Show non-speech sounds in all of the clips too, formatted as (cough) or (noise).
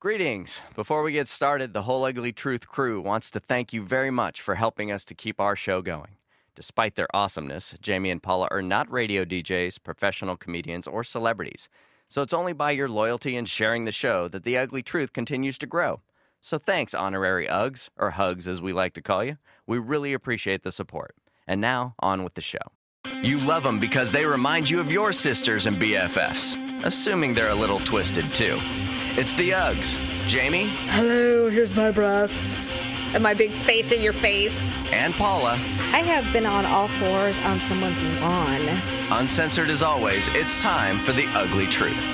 Greetings. Before we get started, the Whole Ugly Truth crew wants to thank you very much for helping us to keep our show going. Despite their awesomeness, Jamie and Paula are not radio DJs, professional comedians, or celebrities. So it's only by your loyalty and sharing the show that the Ugly Truth continues to grow. So thanks, honorary Uggs, or Hugs as we like to call you. We really appreciate the support. And now, on with the show. You love them because they remind you of your sisters and BFFs, assuming they're a little twisted too. It's the Uggs. Jamie Hello, here's my breasts. And my big face in your face. and Paula, I have been on all fours on someone's lawn. uncensored as always, it's time for the ugly truth.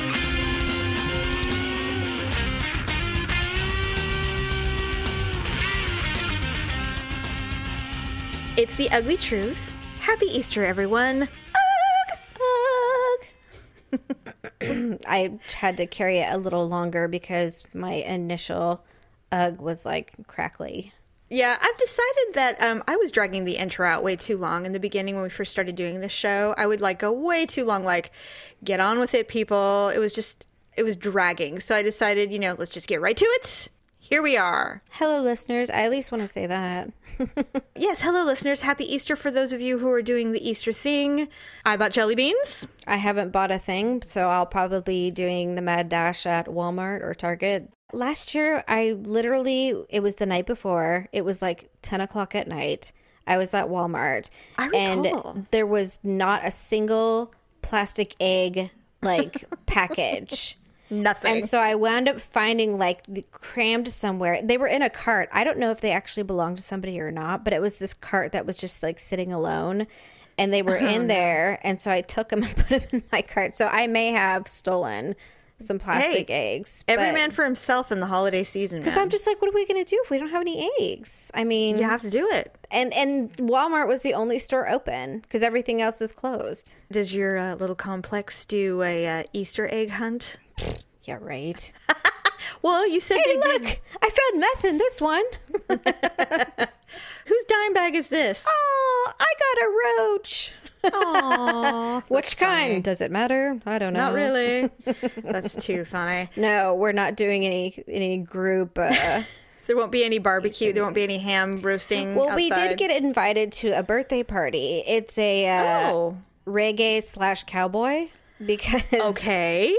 It's the ugly truth. Happy Easter, everyone. (clears throat) I had to carry it a little longer because my initial ugh was like crackly. Yeah, I've decided that um, I was dragging the intro out way too long in the beginning when we first started doing this show. I would like go way too long, like, get on with it, people. It was just, it was dragging. So I decided, you know, let's just get right to it. Here we are. Hello, listeners. I at least want to say that. (laughs) Yes, hello, listeners. Happy Easter for those of you who are doing the Easter thing. I bought jelly beans. I haven't bought a thing, so I'll probably be doing the mad dash at Walmart or Target. Last year, I literally, it was the night before, it was like 10 o'clock at night. I was at Walmart. And there was not a single plastic egg like (laughs) package. Nothing. And so I wound up finding like crammed somewhere. They were in a cart. I don't know if they actually belonged to somebody or not, but it was this cart that was just like sitting alone. And they were in there. And so I took them (laughs) and put them in my cart. So I may have stolen some plastic Hey, eggs. Every man for himself in the holiday season. Because. I'm just like, what are we going to do if we don't have any eggs? I mean, You have to do it. and, and Walmart was the only store open because everything else is closed. Does your uh, little complex do a uh, Easter egg hunt? Yeah, right. (laughs) Well, you said hey, they did. look, I found meth in this one. (laughs) Whose dime bag is this? Oh, I got a roach. Aww, (laughs) Which kind? Does it matter? I don't know. not really. That's too funny. No, we're not doing any any group. Uh, There won't be any barbecue. There won't be any ham roasting. well, we did get invited to a birthday party. It's a uh, Oh, reggae slash cowboy because okay.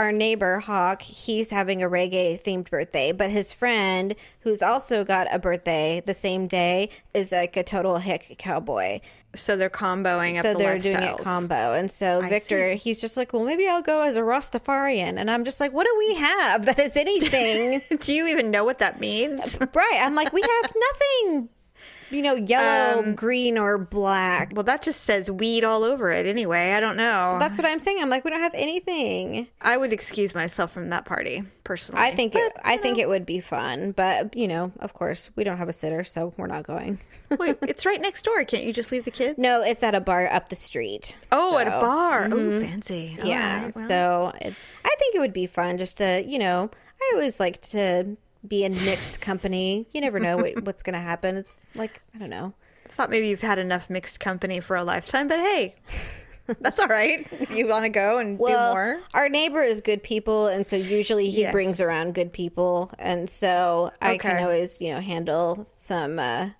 Our neighbor Hawk, he's having a reggae themed birthday, but his friend, who's also got a birthday the same day, is like a total hick cowboy. So they're comboing up so the they're doing it combo. And so victor he's just like well maybe i'll go as a rastafarian. And i'm just like what do we have that is anything? (laughs) Do you even know what that means? right. I'm like we have (laughs) nothing you know yellow Um, green or black well, that just says weed all over it. Anyway, I don't know. that's what i'm saying i'm like we don't have anything I would excuse myself from that party personally. i think it i you think know, it would be fun but you know of course we don't have a sitter so we're not going (laughs) Wait, it's right next door. Can't you just leave the kids? no it's at a bar up the street Oh, at a So- bar. Oh, fancy. All yeah right, well. so it, i think it would be fun just to you know i always like to be in mixed company you never know what, what's gonna happen it's like i don't know thought maybe you've had enough mixed company for a lifetime, but hey, that's all right. If you want to go and well do more. our neighbor is good people and so usually he Yes. brings around good people and so i can Okay. always you know handle some uh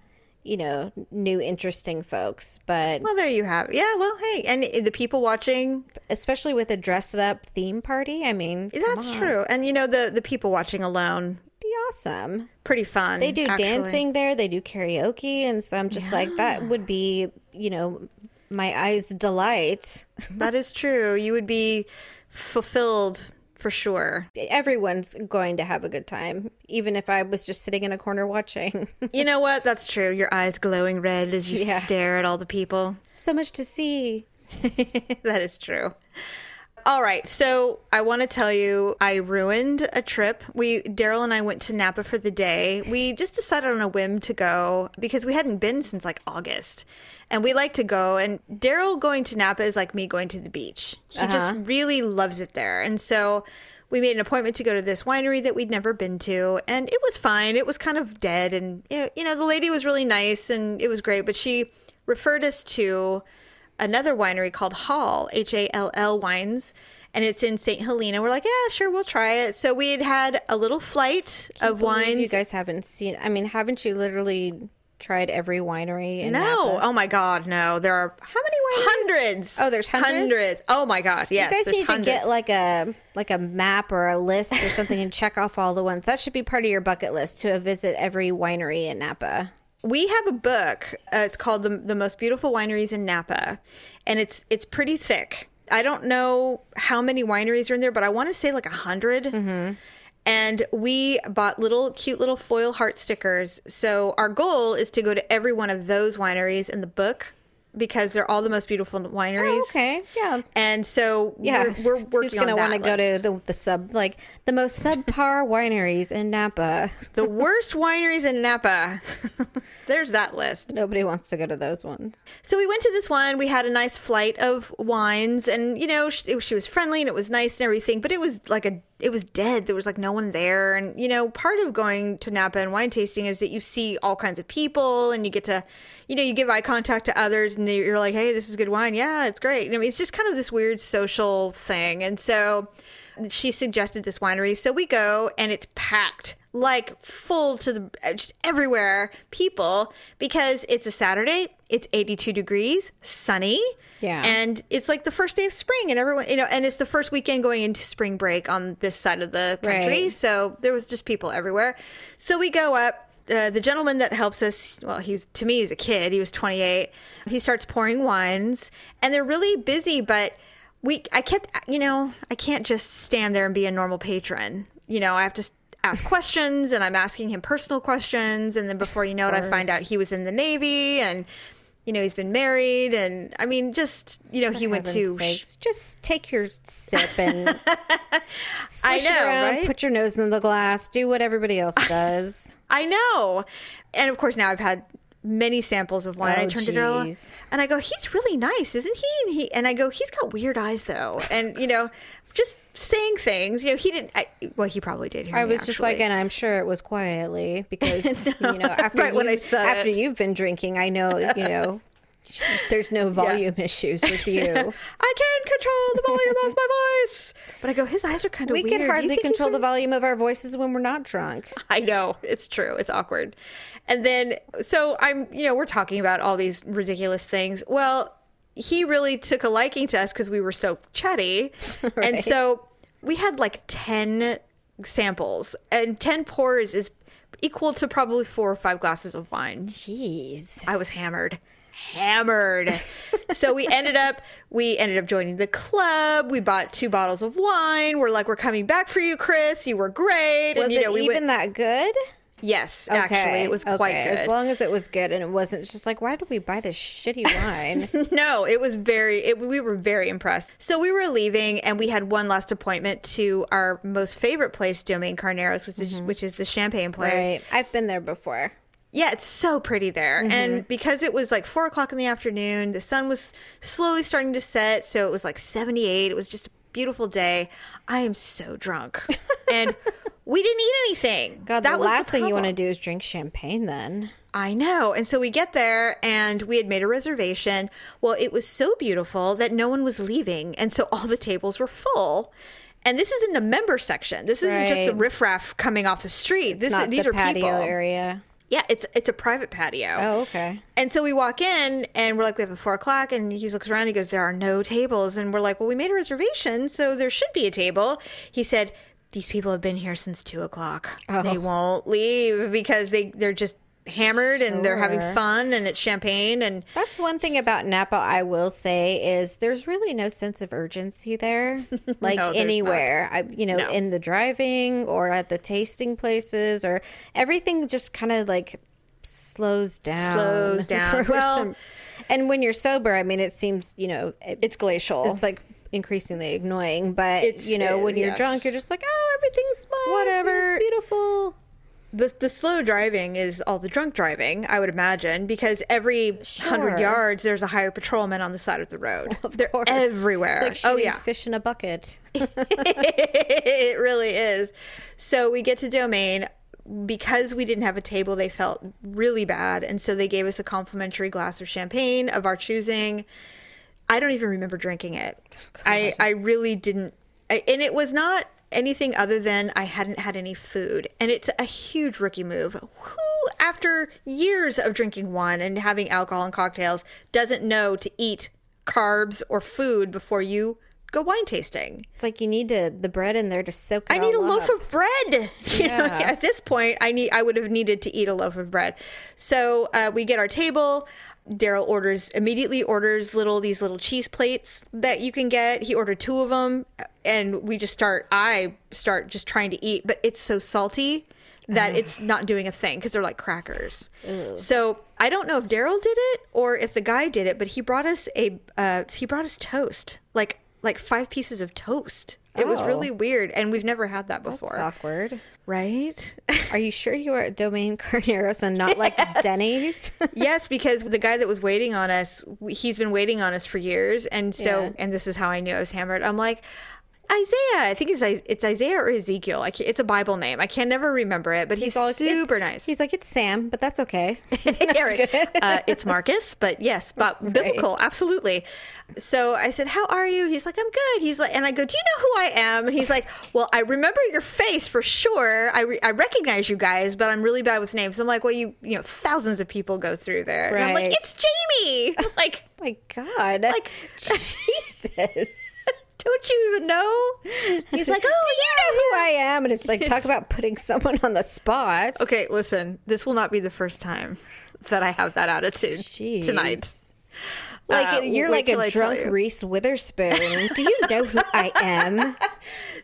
you know new interesting folks but Well, there you have. Yeah, well, hey, and the people watching, especially with a dressed up theme party i mean that's true. And you know, the the people watching alone, awesome pretty fun. They do actually. dancing there, they do karaoke, and so I'm just like that would be, you know, my eyes delight. (laughs) That is true. You would be fulfilled for sure. Everyone's going to have a good time, even if I was just sitting in a corner watching. (laughs) You know what? That's true. Your eyes glowing red as you Yeah. stare at all the people. so much to see. (laughs) that is true. All right, so I want to tell you, I ruined a trip. We Daryl and I went to Napa for the day. We just decided on a whim to go because we hadn't been since like August, and we like to go. And Daryl going to Napa is like me going to the beach. He just uh-huh. really loves it there, and so we made an appointment to go to this winery that we'd never been to, and it was fine. It was kind of dead, and you know the lady was really nice, and it was great, but she referred us to another winery called Hall, H A L L Wines. and it's in St. Helena. We're like, yeah, sure, we'll try it. So we had had a little flight of wines. You guys haven't seen. I mean, haven't you literally tried every winery in no, Napa? oh my God, no. There are How many wineries? hundreds. Oh, there's hundreds? Hundreds. Oh my God, yes. You guys there's need to get like a like a map or a list or something and check off all the ones. That should be part of your bucket list to visit every winery in Napa. We have a book. Uh, it's called the the most beautiful wineries in Napa, and it's it's pretty thick. I don't know how many wineries are in there, but I want to say like a 100 Mm-hmm. And we bought little cute little foil heart stickers. So our goal is to go to every one of those wineries in the book because they're all the most beautiful wineries. Oh, okay, yeah. And so Yeah, we're, we're working Who's gonna want to go to the the sub like the most subpar (laughs) wineries in Napa? the worst wineries in Napa. (laughs) There's that list. Nobody wants to go to those ones. So we went to this one. We had a nice flight of wines, and you know, she, she was friendly and it was nice and everything. But it was like a, it was dead. There was like no one there, and you know, part of going to Napa and wine tasting is that you see all kinds of people, and you get to, you know, you give eye contact to others, and you're like, hey, this is good wine. Yeah, it's great. I mean, it's just kind of this weird social thing, and so she suggested this winery. So we go, and it's packed like full to the uh, just everywhere people because it's a Saturday, it's 82 degrees, sunny. Yeah. And it's like the first day of spring and everyone, you know, and it's the first weekend going into spring break on this side of the country. Right. So there was just people everywhere. So we go up. Uh, the gentleman that helps us, well, he's to me, he's a kid. He was 28. He starts pouring wines, and they're really busy. But we, I kept, you know, I can't just stand there and be a normal patron. You know, I have to ask questions, and I'm asking him personal questions, and then before you know it, I find out he was in the Navy, and you know, he's been married, and I mean, just you know, he went to. Sakes, just take your sip and (laughs) I it know, around, right? put your nose in the glass, do what everybody else (laughs) does. I know. And of course, now I've had many samples of wine. I Oh, turned to Daryl geez. and I go, he's really nice, isn't he? And he and I go, he's got weird eyes though. And you know, just saying things. You know, he didn't. I, well, he probably did hear I me, was just like, and I'm sure it was quietly (laughs) because you know after Right when I you've- said after it. you've been drinking, I know you know (laughs) there's no volume issues with you. (laughs) I can't control the volume of my voice. But I go, his eyes are kind of We weird. can hardly control the volume of our voices when we're not drunk. I know it's true. It's awkward. And then, so I'm, you know, we're talking about all these ridiculous things. Well, he really took a liking to us because we were so chatty. (laughs) And so we had like 10 samples, and 10 pours is equal to probably four or five glasses of wine. Jeez. I was hammered. Hammered. (laughs) so we ended up we ended up joining the club. We bought two bottles of wine. We're like, we're coming back for you, Chris. You were great. Was and you it know, we even went, that good? Yes, actually, it was quite good. As long as it was good and it wasn't just like, why did we buy this shitty (laughs) wine? no, it was very. It, we were very impressed. So we were leaving, and we had one last appointment to our most favorite place, Domaine Carneros, which is mm-hmm. which is the champagne place. right. I've been there before. Yeah, it's so pretty there. Mm-hmm. And because it was like four o'clock in the afternoon, the sun was slowly starting to set. So it was like 78. It was just a beautiful day. I am so drunk. (laughs) and we didn't eat anything. God, that the last thing you want to do is drink champagne then. I know. And so we get there and we had made a reservation. Well, it was so beautiful that no one was leaving. And so all the tables were full. And this is in the member section. This isn't just the riffraff coming off the street. this these the are patio people. area. Yeah, it's it's a private patio. Oh, okay. And so we walk in and we're like, we have a four o'clock. And he looks around. He goes, there are no tables. And we're like, well, we made a reservation, so there should be a table. He said, these people have been here since two o'clock. Oh. They won't leave because they they're just hammered and they're having fun and it's champagne and That's one thing about Napa I will say is there's really no sense of urgency there. (laughs) Like No, there's anywhere. I you know, No. in the driving or at the tasting places or everything just kind of like slows down. Slows (laughs) down. Well- some- and when you're sober, I mean it seems, you know, it, it's glacial. it's like increasingly annoying, but It's- you know, when you're yes. drunk, you're just like, "Oh, everything's fine. Whatever. It's beautiful." The the slow driving is all the drunk driving, I would imagine, because every hundred yards there's a hired patrolman on the side of the road. (laughs) Of They're course. everywhere. It's like oh yeah. fish in a bucket. (laughs) (laughs) it really is. So we get to Domaine. Because we didn't have a table, they felt really bad. And so they gave us a complimentary glass of champagne of our choosing. I don't even remember drinking it. Oh, I, I really didn't I- and it was not anything other than I hadn't had any food. And it's a huge rookie move. Who, after years of drinking wine and having alcohol and cocktails, doesn't know to eat carbs or food before you go wine tasting? It's like you need to the bread in there to soak it I need a loaf up. of bread. (laughs) You know, Yeah. (laughs) at this point, I need I would have needed to eat a loaf of bread. So uh, we get our table. Daryl orders immediately orders little these little cheese plates that you can get. He ordered two of them, and we just start. I start just trying to eat, but it's so salty that it's (sighs) not doing a thing because they're like crackers. So I don't know if Daryl did it or if the guy did it, but he brought us a uh, he brought us toast, like like five pieces of toast. It was Oh. really weird, and we've never had that before, awkward. right? Are you sure you were at Domaine Carneros and not like (laughs) Denny's? (laughs) yes, because the guy that was waiting on us, he's been waiting on us for years, and so, Yeah. and this is how I knew I was hammered. I'm like. Isaiah, I think it's it's Isaiah or Ezekiel. I it's a Bible name. I can never remember it, but he's, all- super nice. He's like, it's Sam, but that's okay. (laughs) (laughs) yeah, right. uh, it's Marcus, but yes, (laughs) but biblical, absolutely. So I said, "How are you?" He's like, "I'm good." He's like, and I go, "Do you know who I am?" And he's like, "Well, I remember your face for sure. I, re- I recognize you guys, but I'm really bad with names." I'm like, "Well, you you know, thousands of people go through there." And I'm like, "It's Jamie." like, My God. Like- Jesus. Don't you even know? He's like, "Oh, (laughs) you know who I am? And it's like, talk about putting someone on the spot. Okay, listen. This will not be the first time that I have that attitude Jeez. tonight. Like Uh, you're like a drunk. Reese Witherspoon. Do you know who I am? (laughs)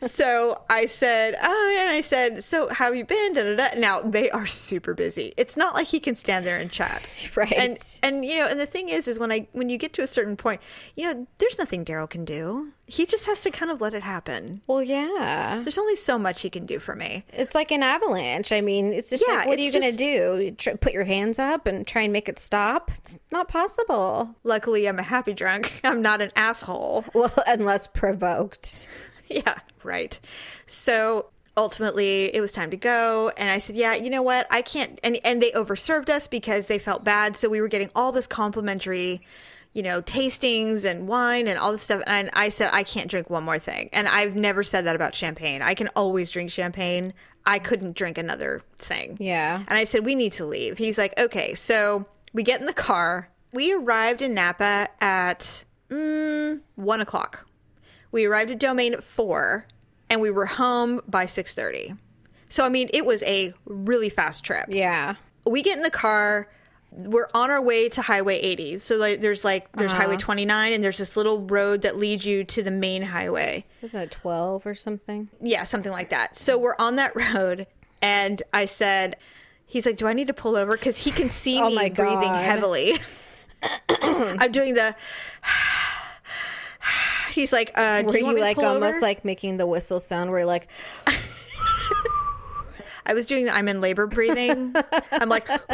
so I said, oh, and I said, so how have you been? Da, da, da. Now they are super busy. It's not like he can stand there and chat, (laughs) Right. And and you know, and the thing is, is when I when you get to a certain point, you know, there's nothing Daryl can do. He just has to kind of let it happen. Well, yeah. There's only so much he can do for me. It's like an avalanche. I mean, it's just Yeah, like, what are you going to do? Tr- put your hands up and try and make it stop? It's not possible. Luckily, I'm a happy drunk. (laughs) I'm not an asshole. Well, (laughs) unless provoked. Yeah, right. So ultimately it was time to go and I said, "Yeah, you know what? I can't and and they overserved us because they felt bad, so we were getting all this complimentary you know, tastings and wine and all this stuff. And I said, I can't drink one more thing. And I've never said that about champagne. I can always drink champagne. I couldn't drink another thing. Yeah. And I said, we need to leave. He's like, okay. So we get in the car. We arrived in Napa at mm, one o'clock. We arrived at Domaine at four, and we were home by six thirty. So I mean, it was a really fast trip. Yeah. We get in the car. We're on our way to Highway 80. So like, there's like there's uh-huh. Highway 29, and there's this little road that leads you to the main highway. Isn't it 12 or something? Yeah, something like that. So we're on that (laughs) road, and I said, he's like, "Do I need to pull over?" Because he can see Oh me breathing heavily. (coughs) I'm doing the. He's like, uh, "Do Were you, you like almost over?" like making the whistle sound where you're like, (laughs) I was doing the I'm in labor breathing. I'm like, (laughs)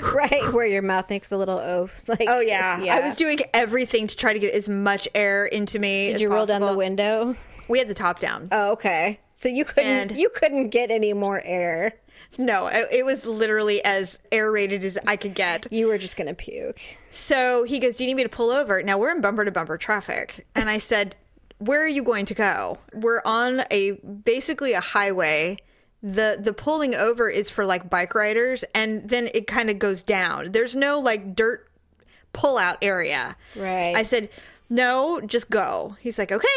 right, where your mouth makes a little O. (laughs) Like, oh yeah. yeah. I was doing everything to try to get as much air into me. Did as you roll down the window? We had the top down. Oh, okay. So you couldn't And- you couldn't get any more air. No, it, it was literally as aerated as I could get. You were just gonna puke. So he goes, Do you need me to pull over? Now we're in bumper to bumper traffic. And I said, Where are you going to go? We're on a basically a highway. The the pulling over is for like bike riders and then it kind of goes down. There's no like dirt pull out area. Right. I said, No, just go. He's like, Okay.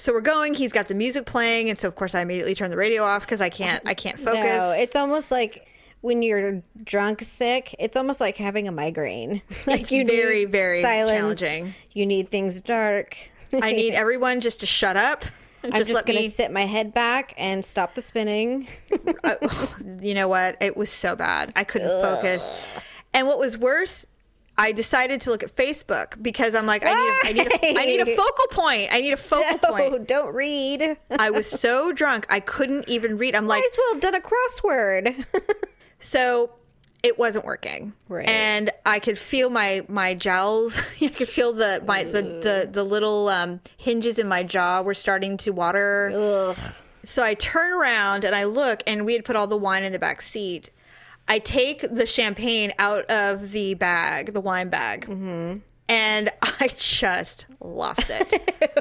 So we're going. He's got the music playing, and so of course I immediately turn the radio off because I can't I can't (laughs) focus. No, it's almost like when you're drunk sick, it's almost like having a migraine. (laughs) like It's very, very challenging. You need things dark. I need (laughs) everyone just to shut up. I'm just let gonna me sit my head back and stop the spinning. (sighs) you know what? It was so bad. I couldn't focus. And what was worse, I decided to look at Facebook because I'm like, I need, a, I need, a, I need a focal point. I need a focal no, point. don't read. I was so drunk, I couldn't even read. I'm like, Might as well have done a crossword. (laughs) so it wasn't working, Right. and I could feel my my jowls. (laughs) I could feel the my the the, the little um, hinges in my jaw were starting to water. Ugh. So I turn around and I look, and we had put all the wine in the back seat. I take the champagne out of the bag, the wine bag, and I just lost it.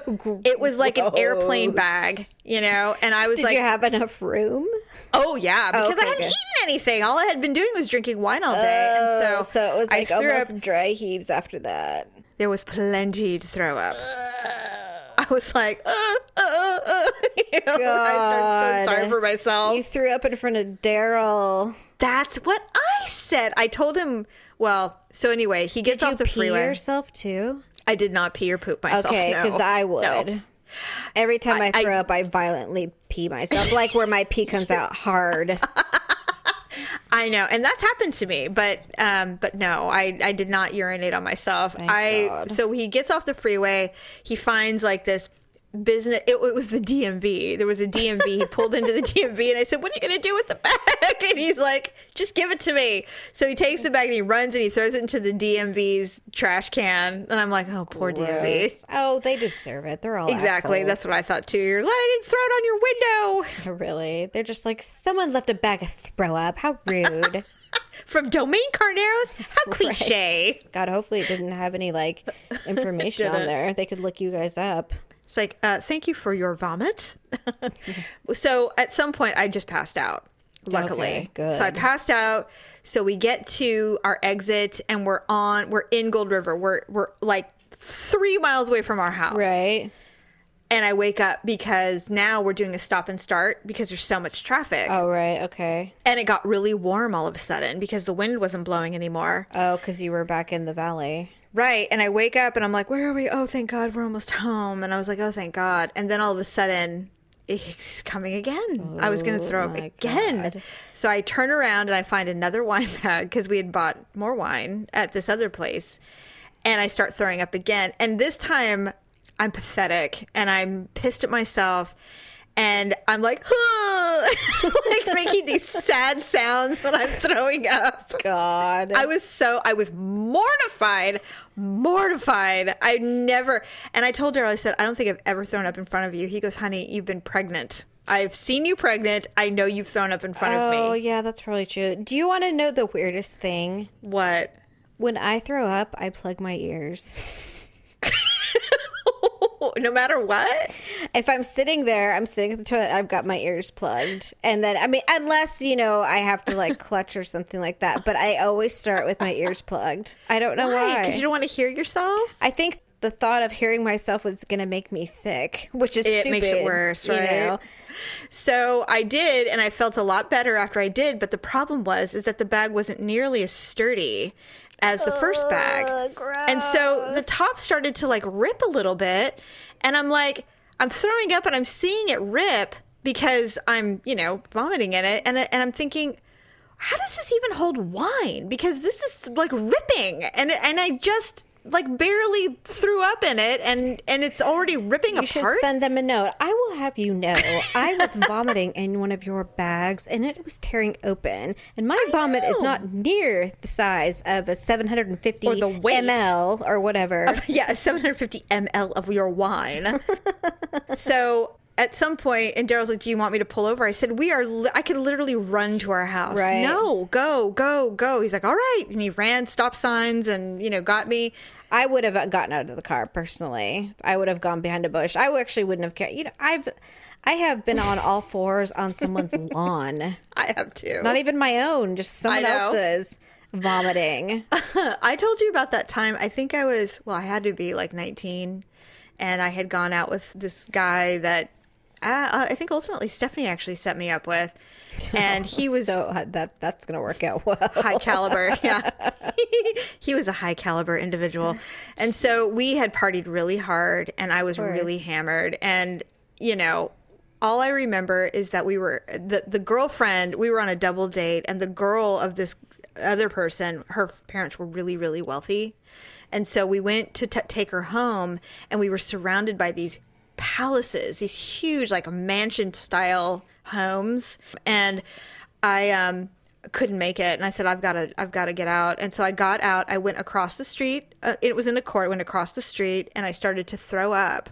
(laughs) it was like an airplane bag, you know, and I was Did like, "Did you have enough room? "Oh yeah," oh, because Okay, I hadn't good. eaten anything. All I had been doing was drinking wine all day, and oh, so Oh, so it was like threw almost up. dry heaves after that. There was plenty to throw up. I was like, uh, uh, uh, (laughs) you know, I started so sorry for myself. You threw up in front of Daryl. That's what I said. I told him. Well, so anyway, he gets Did off the pee freeway. yourself too? I did not pee or poop myself. Okay, no. because I No. would. Every time I, I- throw up, I violently pee myself, like where my pee comes (laughs) out hard. I know, and that's happened to me, but um, but no, I I did not urinate on myself. Thank I God. so he gets off the freeway, he finds like this business. It, it was the DMV. There was a DMV. he pulled into the DMV, and I said, "What are you going to do with the bag?" (laughs) And he's like, "Just give it to me." So he takes the bag and he runs and he throws it into the DMV's trash can, and I'm like, "Oh, poor DMV." Oh, they deserve it. They're all Exactly. That's what I thought too. You're like, I didn't throw it on your window. (laughs) Really, they're just like someone left a bag of throw up. How rude. (laughs) from Domaine Carneros. How cliche. God, hopefully it didn't have any like information on there. They could look you guys up. It's like, uh, thank you for your vomit. (laughs) so at some point, I just passed out, luckily. Okay, good. So I passed out. So we get to our exit and we're on, we're in Gold River. We're, we're like three miles away from our house. Right. And I wake up because now we're doing a stop and start because there's so much traffic. Oh, right. Okay. And it got really warm all of a sudden because the wind wasn't blowing anymore. Oh, because you were back in the valley. Right. And I wake up and I'm like, where are we? Oh, thank God we're almost home. And I was like, oh, thank God. And then all of a sudden, it's coming again. I was going to throw up oh again. God. So I turn around and I find another (laughs) wine bag because we had bought more wine at this other place. And I start throwing up again. And this time I'm pathetic and I'm pissed at myself. And I'm like, (laughs) like making these sad sounds when I'm throwing up. God. I was so I was mortified, mortified. I never and I told Daryl, I said, I don't think I've ever thrown up in front of you. He goes, honey, you've been pregnant. I've seen you pregnant. I know you've thrown up in front oh, of me. Oh yeah, that's probably true. Do you want to know the weirdest thing? What? When I throw up, I plug my ears. (laughs) no matter what? If I'm sitting there, I'm sitting at the toilet, I've got my ears plugged. And then, I mean, unless, you know, I have to like clutch or something like that, but I always start with my ears plugged. I don't know why. Because you don't want to hear yourself? I think the thought of hearing myself was going to make me sick, which is It stupid. makes it worse, you right? know? So I did, and I felt a lot better after I did. But the problem was, is that the bag wasn't nearly as sturdy as the first bag, and so the top started to like rip a little bit. And I'm like, I'm throwing up, and I'm seeing it rip because I'm, you know, vomiting in it, and and I'm thinking. How does this even hold wine? Because this is like ripping, and and I just like barely threw up in it, and and it's already ripping You should apart. send them a note. I will have you know, I was (laughs) vomiting in one of your bags and it was tearing open. And my vomit is not near the size of a 750 Or ml or whatever. (laughs) yeah, 750 ml of your wine. (laughs) so at some point, and Daryl's like, "Do you want me to pull over?" I said, "We are. Li- I could literally run to our house. Right. No, go, go, go." He's like, "All right," and he ran stop signs and you know got me. I would have gotten out of the car personally. I would have gone behind a bush. I actually wouldn't have cared. You know, I've I have been on all fours on someone's (laughs) lawn. I have to. Not even my own, just someone else's vomiting. (laughs) I told you about that time. I think I was well. I had to be like 19, and I had gone out with this guy that. Uh, I think ultimately Stephanie actually set me up with, (laughs) and he was so uh, that that's gonna work out well. high caliber. (laughs) Yeah. (laughs) he was a high caliber individual. And so we had partied really hard and I was really hammered. And, you know, all I remember is that we were the, the girlfriend, we were on a double date and the girl of this other person, her parents were really, really wealthy. And so we went to t- take her home and we were surrounded by these palaces, these huge, like mansion style homes. And I um, couldn't make it. And I said, I've got to, I've got to get out. And so I got out. I went across the street. Uh, it was in a court. I went across the street and I started to throw up.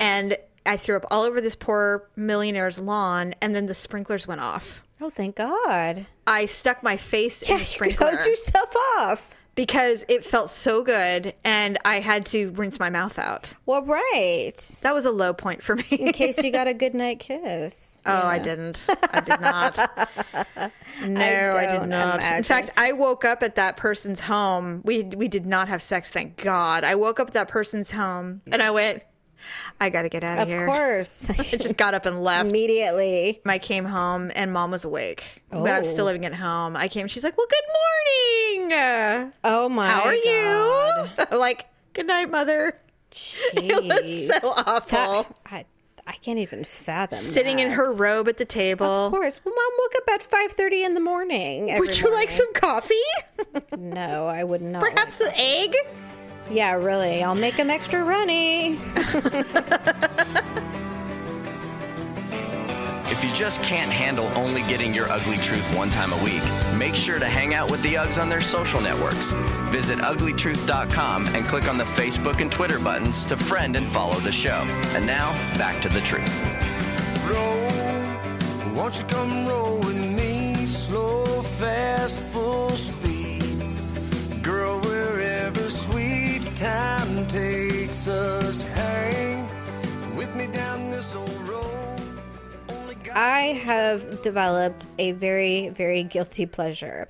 And I threw up all over this poor millionaire's lawn. And then the sprinklers went off. Oh, thank God. I stuck my face in Yeah, the you sprinkler. close yourself off. Because it felt so good and I had to rinse my mouth out. Well, right. That was a low point for me. In case you (laughs) got a good night kiss. Oh, I didn't. I did not. (laughs) No, I, did don't not. In fact, I woke up at that person's home. We we did not have sex, thank God. I woke up at that person's home and I went, I got to get out of, Of here. Of course. (laughs) I just got up and left. Immediately. I came home and mom was awake, but I was still Oh. living at home. I came. She's like, "Well, good morning. Oh my How are God. you?" (laughs) I'm like, "Good night, mother." (laughs) It was so awful. That- I, I can't even fathom Sitting in her robe at the table. Of course. Well, mom woke up at five thirty in the morning. every Would you like some coffee? No, I would not. Perhaps like an egg? That. Yeah, really. I'll make them extra runny. If you just can't handle only getting your ugly truth one time a week, make sure to hang out with the Uggs on their social networks. Visit uglytruth.com and click on the Facebook and Twitter buttons to friend and follow the show. And now, back to the truth. roll. Won't you come roll with me? Slow, fast, full speed. Girl, wherever sweet time takes us, hang with me down this old road. Only got I have developed a very, very guilty pleasure.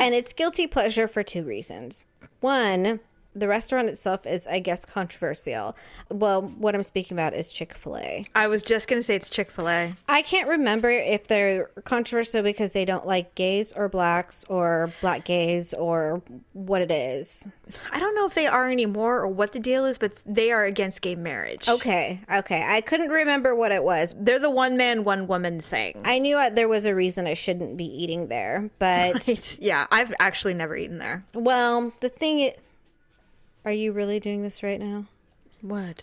And it's guilty pleasure for two reasons. One, the restaurant itself is, I guess, controversial. Well, what I'm speaking about is Chick fil A. I was just going to say it's Chick fil A. I can't remember if they're controversial because they don't like gays or blacks or black gays or what it is. I don't know if they are anymore or what the deal is, but they are against gay marriage. Okay, okay. I couldn't remember what it was. They're the one man, one woman thing. I knew I- there was a reason I shouldn't be eating there, but (laughs) Right. Yeah, I've actually never eaten there. well, the thing is, are you really doing this right now? What?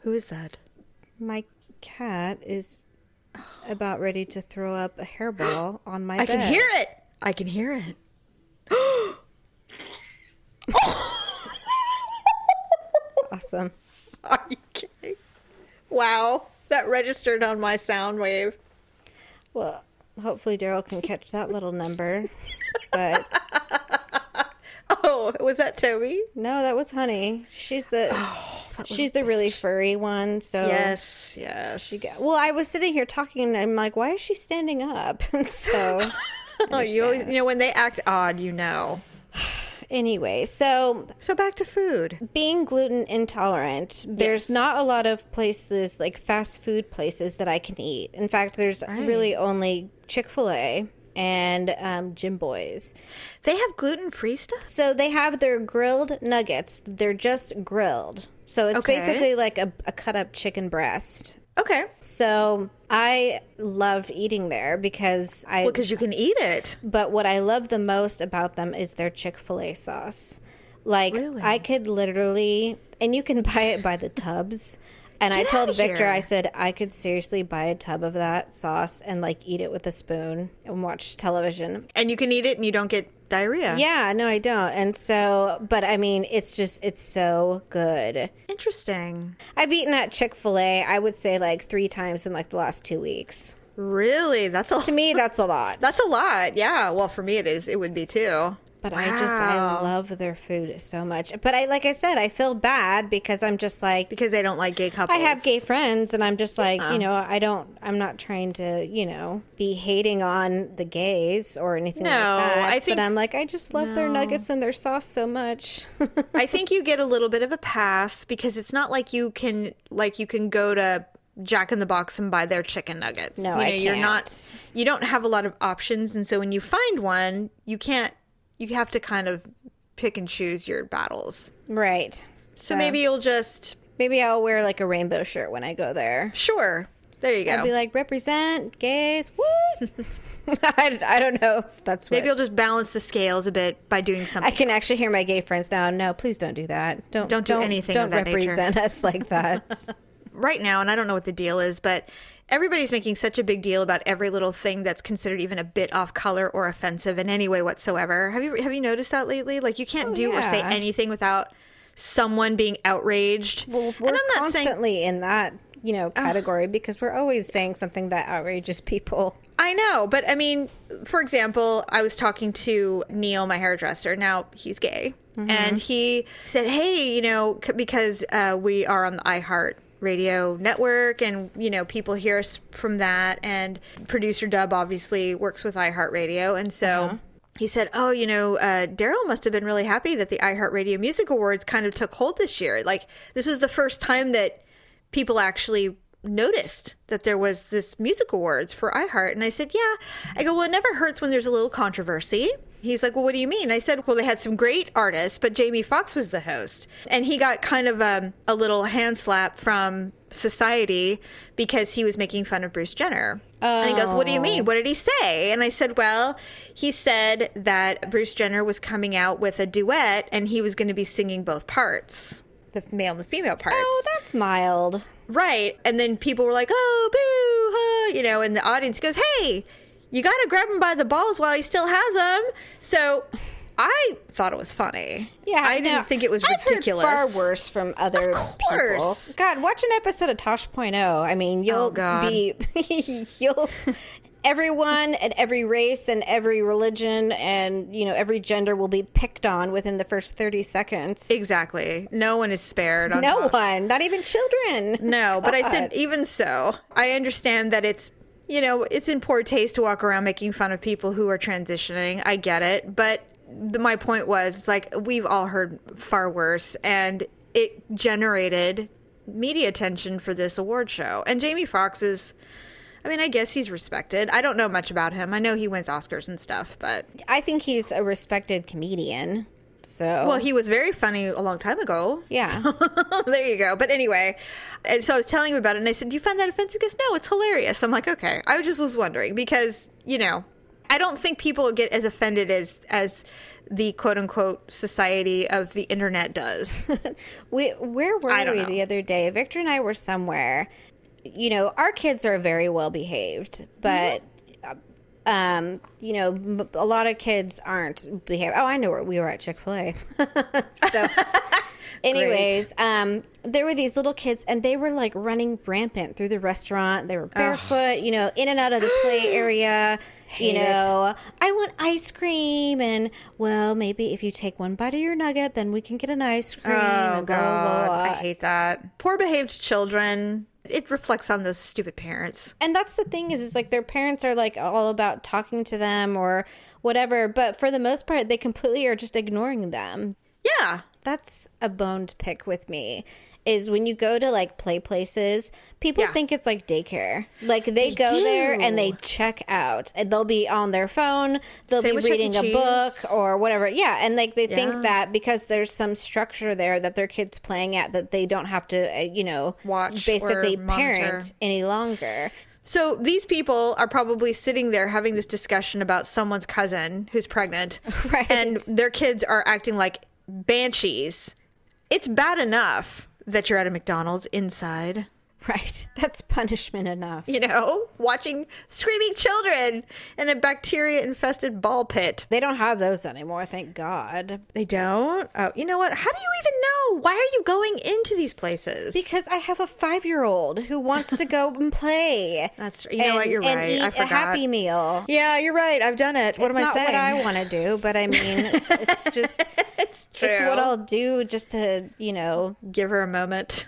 Who is that? My cat is about ready to throw up a hairball on my I bed. can hear it. I can hear it. (gasps) Awesome. Are you kidding? Wow, that registered on my sound wave. Well, hopefully Daryl can catch that little number. But (laughs) Oh, (laughs) was that Toby? no, that was Honey. She's the oh, she's the really furry one. So Yes, yes. Well, I was sitting here talking, and I'm like, why is she standing up? (laughs) And so, (laughs) oh, you always, you know, when they act odd, you know. (sighs) anyway, so So back to food. being gluten intolerant, there's Yes. not a lot of places like fast food places that I can eat. In fact, there's really only Chick Fil A and um, Jimboy's. They have gluten free stuff. So they have their grilled nuggets. They're just grilled. So it's Okay. basically like a, a cut up chicken breast. Okay, So I love eating there because I. because you can eat it. but what I love the most about them is their Chick Fil A sauce. Like Really? I could literally, and you can buy it by the tubs. And I told Victor, here. I said I could seriously buy a tub of that sauce and like eat it with a spoon and watch television. And you can eat it and you don't get diarrhea. Yeah, no, I don't. And so, but I mean, it's just, it's so good. Interesting. I've eaten at Chick fil A, I would say like three times in like the last two weeks. Really? That's a To me, that's a lot. (laughs) That's a lot. Yeah. Well, for me, it is. It would be too. But I just, I love their food so much. But I, like I said, I feel bad because I'm just like, because they don't like gay couples. I have gay friends, and I'm just like, you know, I don't, I'm not trying to, you know, be hating on the gays or anything No, like that. I think- but I'm like, I just love their nuggets and their sauce so much. (laughs) I think you get a little bit of a pass because it's not like you can like you can go to Jack in the Box and buy their chicken nuggets. No, you know, I you're can't. you don't have a lot of options and so when you find one, you can't you have to kind of pick and choose your battles. right. So maybe you'll just Maybe I'll wear like a rainbow shirt when I go there. sure. There you go. I'll be like, represent gays. Woo! (laughs) I, I don't know if that's what. maybe you'll just balance the scales a bit by doing something. I can actually hear my gay friends now. No, please don't do that. Don't Don't do anything Don't of that nature. represent us like that. (laughs) right now, and I don't know what the deal is, but everybody's making such a big deal about every little thing that's considered even a bit off color or offensive in any way whatsoever. Have you have you noticed that lately? Like you can't do or say anything without someone being outraged. well, we're and I'm not saying constantly in that you know category because we're always saying something that outrages people. I know, but I mean, for example, I was talking to Neil, my hairdresser. Now he's gay, and he said, "Hey, you know, c- because uh, we are on the iHeart Radio network, and you know, people hear us from that, and producer Dub obviously works with iHeartRadio, and so." He said, "Oh, you know, uh, Daryl must have been really happy that the iHeartRadio Music Awards kind of took hold this year. Like, this is the first time that people actually noticed that there was this music awards for iHeart. And I said, Yeah. I go, Well, it never hurts when there's a little controversy. He's like, Well, what do you mean? I said, Well, they had some great artists, but Jamie Foxx was the host. And he got kind of um, a little hand slap from society because he was making fun of Bruce Jenner. And he goes, What do you mean? What did he say? And I said, Well, he said that Bruce Jenner was coming out with a duet and he was going to be singing both parts. The male and the female parts. Oh, that's mild. Right. And then people were like, oh, boo, huh, you know, and the audience goes, hey, you got to grab him by the balls while he still has them. So I thought it was funny. Yeah, I didn't think it was ridiculous. far worse from other people. God, watch an episode of Tosh.0. I mean, oh, you'll Oh, God. be (laughs) you'll everyone and every race and every religion and you know every gender will be picked on within the first 30 seconds. Exactly. No one is spared. On No Tosh. one, not even children. No, but I said, even so, I understand that it's, you know, it's in poor taste to walk around making fun of people who are transitioning. I get it. But the, my point was, it's like, we've all heard far worse, and it generated media attention for this award show. And Jamie Foxx is, I mean, I guess he's respected. I don't know much about him. I know he wins Oscars and stuff, but, I think he's a respected comedian. So well, he was very funny a long time ago. yeah. (laughs) there you go. But anyway, and so I was telling him about it, and I said, "Do you find that offensive?" He goes, "No, it's hilarious." I'm like, "Okay." I just was wondering because you know, I don't think people get as offended as as the quote unquote society of the internet does. (laughs) We where were we know. the other day? Victor and I were somewhere. You know, our kids are very well behaved, but mm-hmm. Um, you know, m- a lot of kids aren't behaved. Oh, I know where we were at Chick Fil A. (laughs) so, (laughs) anyways, um, there were these little kids, and they were like running rampant through the restaurant. They were barefoot, you know, in and out of the play (gasps) area. Hate you it. know, I want ice cream, and well, maybe if you take one bite of your nugget, then we can get an ice cream. oh and blah, blah, God, blah, I hate that. Poor behaved children. It reflects on those stupid parents. and that's the thing is, is like their parents are like all about talking to them or whatever, but for the most part, they completely are just ignoring them. Yeah, That's a bone to pick with me. Is when you go to like play places, people Yeah. think it's like daycare. Like they, go there and they check out, and they'll be on their phone, they'll Same be reading a book or whatever. Yeah, and like they Yeah. think that because there's some structure there that their kids playing at, that they don't have to, uh, you know, Watch basically parent any longer. So these people are probably sitting there having this discussion about someone's cousin who's pregnant, (laughs) Right. and their kids are acting like banshees. It's bad enough that you're at a McDonald's inside, (laughs) Right. That's punishment enough. you know, watching screaming children in a bacteria infested ball pit. They don't have those anymore, thank God. They don't? Oh, you know what? How do you even know? Why are you going into these places? Because I have a five year old who wants to go (laughs) and play. That's you know what you're and right. Eat I a forgot. Happy Meal. Yeah, you're right. I've done it. What it's am I not saying? what I want to do, but I mean, (laughs) it's just it's true. it's what I'll do just to you know. give her a moment.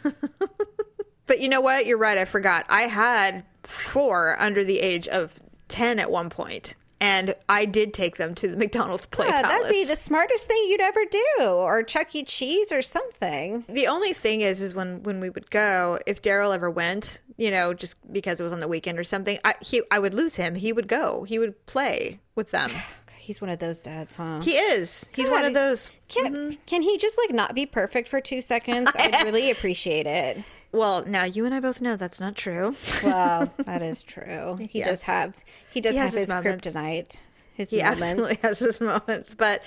But you know what? You're right. I forgot. I had four under the age of 10 at one point, and I did take them to the (laughs) McDonald's Play Yeah, Palace. that'd be the smartest thing you'd ever do, or Chuck E. Cheese, or something. The only thing is, is when when we would go, if Daryl ever went, you know, just because it was on the weekend or something, I he I would lose him. He would go. He would play with them. (sighs) He's one of those dads, huh? He is. He's one of those. Can mm-hmm. can he just like not be perfect for two seconds? I'd (laughs) really appreciate it. Well, now you and I both know that's not true. Well, (laughs) that is true. He Yes. does have he does He have his his, moments. kryptonite. His He moments. absolutely has his moments, but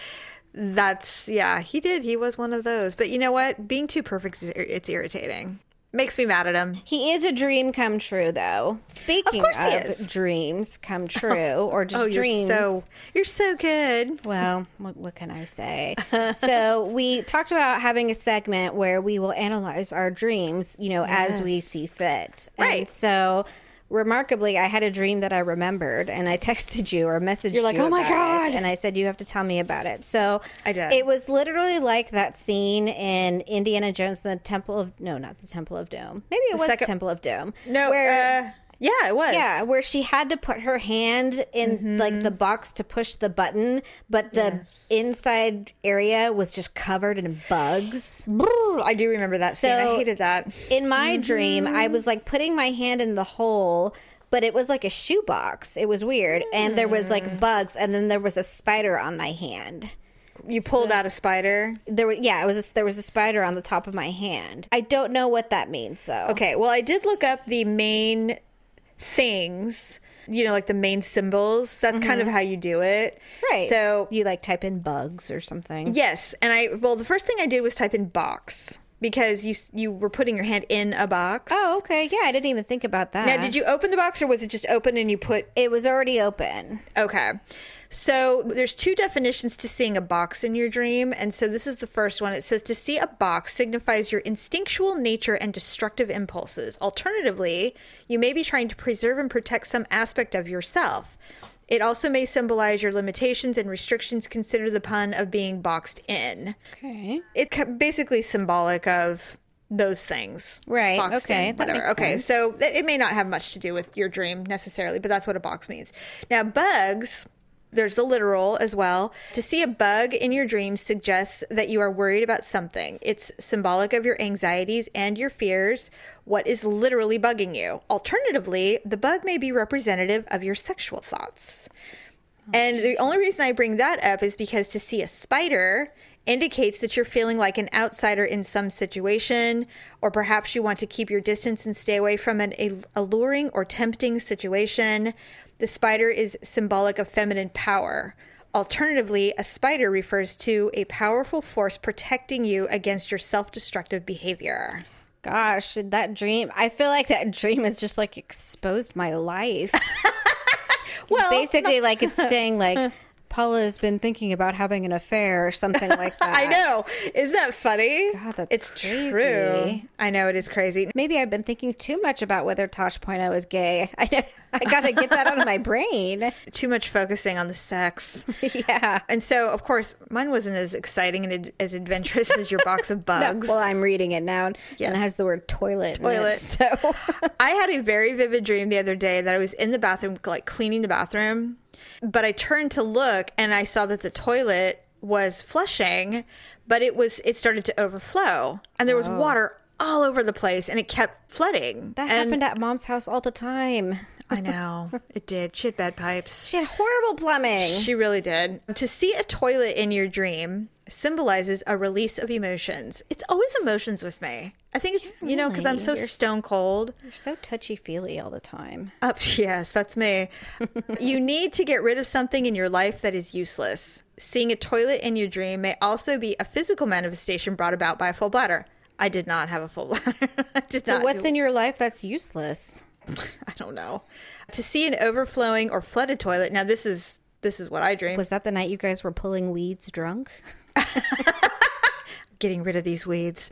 that's yeah, he did. He was one of those. But you know what? Being too perfect is it's irritating. Makes me mad at him. He is a dream come true, though. Speaking of is. dreams come (laughs) oh. true, or just Oh, you're dreams. so you're so good. Well, what, what can I say? (laughs) so we talked about having a segment where we will analyze our dreams, you know, as we see fit. Right. And so remarkably, I had a dream that I remembered, and I texted you or messaged You're like, you "Oh my about it," God. and I said you have to tell me about it. So I did. It was literally like that scene in Indiana Jones and the Temple of no, not the Temple of Doom. Maybe it was second- Temple of Doom. No, where uh, yeah, it was. yeah, where she had to put her hand in like the box to push the button, but the Mm-hmm. Yes. inside area was just covered in bugs. I do remember that scene. I hated that. In my dream, I was like putting my hand in the hole, but it was like a shoebox. It was weird. And there was Mm. like bugs, and then there was a spider on my hand. You pulled out a spider. There was yeah, it was a, there was a spider on the top of my hand. I don't know what that means though. Okay, well, I did look up the main things, you know, like the main symbols. That's kind of how you do it. Mm-hmm. Right. So, you like type in bugs or something. yes. And I, well, the first thing I did was type in box because you you were putting your hand in a box. Oh, okay. Yeah, I didn't even think about that. Now, did you open the box or was it just open and you put It was already open. Okay. So there's two definitions to seeing a box in your dream. And so this is the first one. It says to see a box signifies your instinctual nature and destructive impulses. Alternatively, you may be trying to preserve and protect some aspect of yourself. It also may symbolize your limitations and restrictions. Consider the pun of being boxed in. Okay. It's basically symbolic of those things. Right, Boxed okay, in, whatever. okay. sense. So it may not have much to do with your dream necessarily, but that's what a box means. Now, bugs. There's the literal as well. To see a bug in your dreams suggests that you are worried about something. It's symbolic of your anxieties and your fears, what is literally bugging you. Alternatively, the bug may be representative of your sexual thoughts. Oh and the only reason I bring that up is because to see a spider indicates that you're feeling like an outsider in some situation, or perhaps you want to keep your distance and stay away from an alluring or tempting situation. The spider is symbolic of feminine power. Alternatively, a spider refers to a powerful force protecting you against your self destructive behavior. Gosh, that dream. I feel like that dream has just like exposed my life. (laughs) Well, Basically, like it's saying like (laughs) Paula has been thinking about having an affair or something like (laughs) that. I know. Isn't that funny? God, that's it's crazy. true. I know it is crazy. Maybe I've been thinking too much about whether Tosh Point is gay. (laughs) I know. I gotta get that out of my brain. (laughs) Too much focusing on the sex. yeah. And so, of course, mine wasn't as exciting and ad- as adventurous as your box of bugs. Well, I'm reading it now, Yes. and it has the word toilet. in it, Toilet. so I had a very vivid dream the other day that I was in the bathroom, like cleaning the bathroom, but I turned to look and I saw that the toilet was flushing, but it was it started to overflow, and there was water all over the place, and it kept flooding. that and happened at Mom's house all the time. (laughs) I know it did. She had bad pipes. She had horrible plumbing. She really did. To see a toilet in your dream symbolizes a release of emotions. It's always emotions with me. I think it's, you know, because I'm so stone cold. You're so touchy feely all the time. Uh, (laughs) yes, that's me. (laughs) you need to get rid of something in your life that is useless. Seeing a toilet in your dream may also be a physical manifestation brought about by a full bladder. I did not have a full (laughs) bladder. I did So not. what's do- in your life that's useless? I don't know. To see an overflowing or flooded toilet. Now this is this is what I dream. Was that the night you guys were pulling weeds drunk? (laughs) getting rid of these weeds.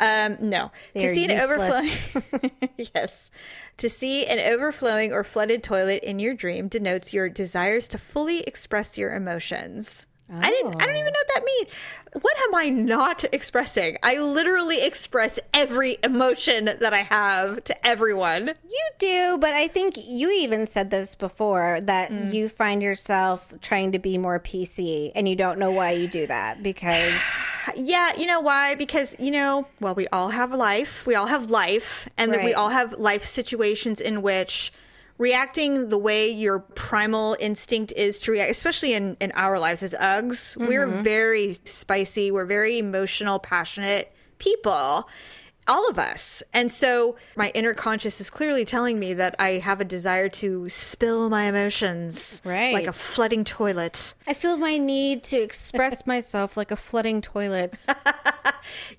Um, no, They're to see an overflowing, (laughs) (laughs) yes, to see an overflowing or flooded toilet in your dream denotes your desires to fully express your emotions. I didn't. I don't even know what that means. What am I not expressing? I literally express every emotion that I have to everyone. You do, but I think you even said this before that hmm. you find yourself trying to be more PC and you don't know why you do that because (sighs) Yeah, you know why? Because, you know, well, we all have life. We all have life, and that we all have life situations in which reacting the way your primal instinct is to react, especially in, in our lives as Uggs, we're mm-hmm. very spicy, we're very emotional, passionate people. All of us. And so my inner conscious is clearly telling me that I have a desire to spill my emotions Right. like a flooding toilet. I feel my need to express (laughs) myself like a flooding toilet. (laughs)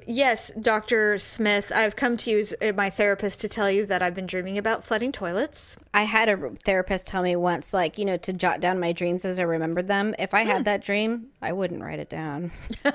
Yes, Dr. Smith, I've come to you as uh, my therapist to tell you that I've been dreaming about flooding toilets. I had a therapist tell me once, like, you know, to jot down my dreams as I remembered them. If I had that dream, I wouldn't write it down. (laughs)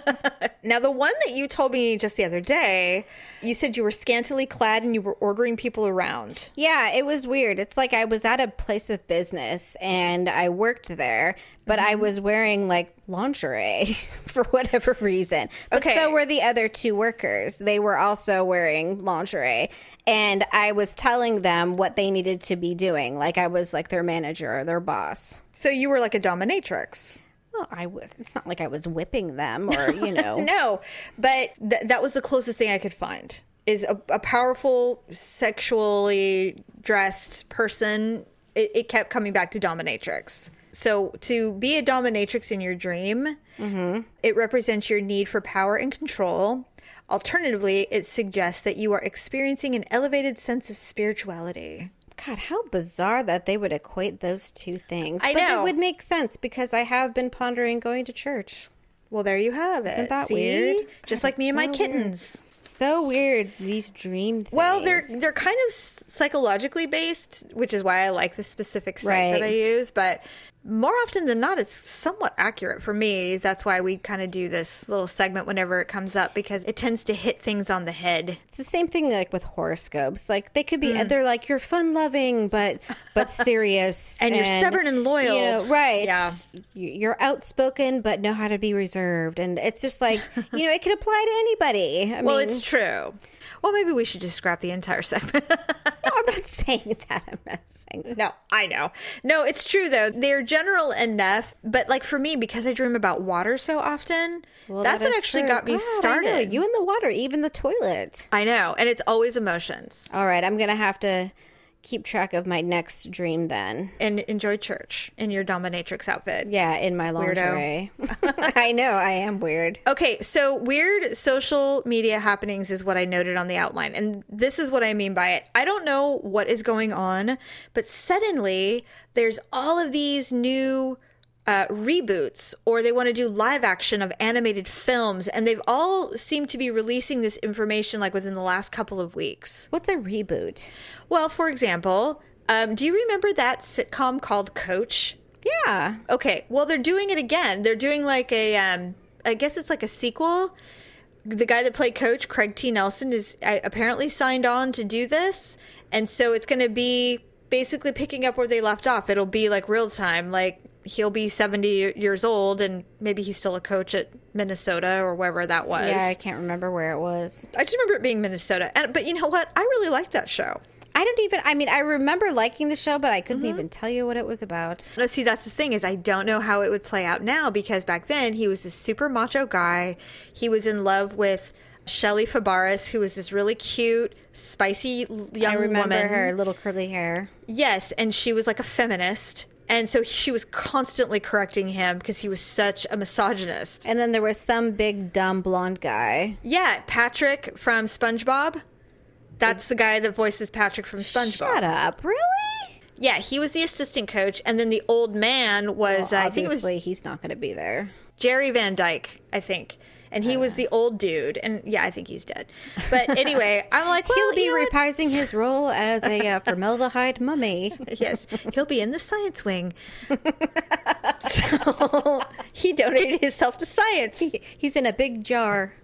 Now, the one that you told me just the other day, you said you were scantily clad and you were ordering people around. Yeah, it was weird. It's like I was at a place of business and I worked there, but I mm-hmm. was wearing like lingerie (laughs) for whatever reason. But Okay. so were the other two workers. They were also wearing lingerie. And I was telling them what they needed to be doing. Like I was like their manager or their boss. So you were like a dominatrix. Well, I would. It's not like I was whipping them or, you (laughs) know. No, but th- that was the closest thing I could find is a, a powerful, sexually dressed person. It, it kept coming back to dominatrix. So to be a dominatrix in your dream, mm-hmm. it represents your need for power and control. Alternatively, it suggests that you are experiencing an elevated sense of spirituality. God, how bizarre that they would equate those two things. I but know. it would make sense because I have been pondering going to church. Well, there you have it. Isn't that See? weird? Just God, like me and my so kittens. So weird these dream things. Well, they're they're kind of psychologically based, which is why I like the specific site that I use. But more often than not, it's somewhat accurate for me. That's why we kind of do this little segment whenever it comes up because it tends to hit things on the head. It's the same thing like with horoscopes. Like they could be Hmm. they're like you're fun loving but but (laughs) serious And you're stubborn and loyal. You know, right. Yeah. You- You're outspoken but know how to be reserved and it's just like, (laughs) you know, it could apply to anybody. I Well, mean, it's true. Well, maybe we should just scrap the entire (laughs) segment. no, I'm not saying that. I'm not saying that. No, I know. No, it's true though. They're general enough, but like for me, because I dream about water so often, Well, that's that what actually true. got me God, started. You in the water, even the toilet. I know, and it's always emotions. All right, I'm gonna have to keep track of my next dream then. And enjoy church in your dominatrix outfit. Yeah, in my lingerie. (laughs) (laughs) I know I am weird. Okay, so weird social media happenings is what I noted on the outline. And this is what I mean by it. I don't know what is going on, but suddenly there's all of these new uh, reboots or they want to do live action of animated films. And they've all seemed to be releasing this information like within the last couple of weeks. What's a reboot? Well, for example, um, do you remember that sitcom called Coach? Yeah. Okay, well they're doing it again. They're doing like a um I guess it's like a sequel. The guy that played coach, Craig T. Nelson, is uh, apparently signed on to do this, and so it's going to be basically picking up where they left off. It'll be like real time. Like he'll be seventy years old, and maybe he's still a coach at Minnesota or wherever that was. Yeah, I can't remember where it was. I just remember it being Minnesota. And, but you know what? I really liked that show. I don't even I mean I remember liking the show, but I couldn't Mm-hmm. even tell you what it was about. No, see, that's the thing is I don't know how it would play out now because back then he was this super macho guy. He was in love with Shelley Fabares, who was this really cute, spicy young I remember woman. her little curly hair. Yes, and she was like a feminist. And so she was constantly correcting him because he was such a misogynist. And then there was some big dumb blonde guy. Yeah, Patrick from SpongeBob. That's the guy that voices Patrick from SpongeBob. Shut up. Really? Yeah, he was the assistant coach, and then the old man was uh, I think it was Obviously, he's not going to be there. Jerry Van Dyke, I think. And he was the old dude. And yeah, I think he's dead. But (laughs) anyway, I'm like, well, He'll be you know what? reprising his role as a uh, (laughs) formaldehyde mummy. (laughs) Yes, he'll be in the science wing. so he donated himself to science. He's in a big jar.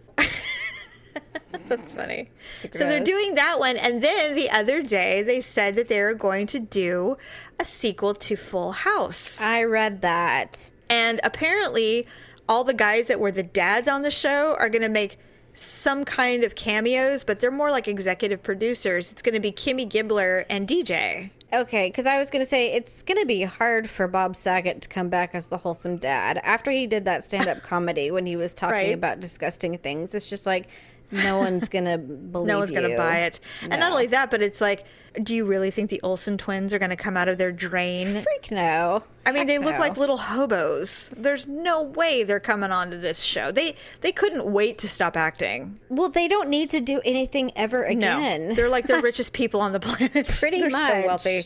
That's funny. So they're doing that one. And then the other day, they said that they were going to do a sequel to Full House. I read that. And apparently, all the guys that were the dads on the show are going to make some kind of cameos, but they're more like executive producers. It's going to be Kimmy Gibbler and DJ. Okay, because I was going to say it's going to be hard for Bob Saget to come back as the wholesome dad after he did that stand up (laughs) comedy when he was talking Right. about disgusting things. It's just like no one's going to believe No one's going to buy it. And not only that, but it's like, do you really think the Olsen twins are going to come out of their drain? Freak no. I mean, Heck they look no. like little hobos. There's no way they're coming onto this show. They they couldn't wait to stop acting. Well, they don't need to do anything ever again. No, they're like the (laughs) richest people on the planet. Pretty they're much. so wealthy.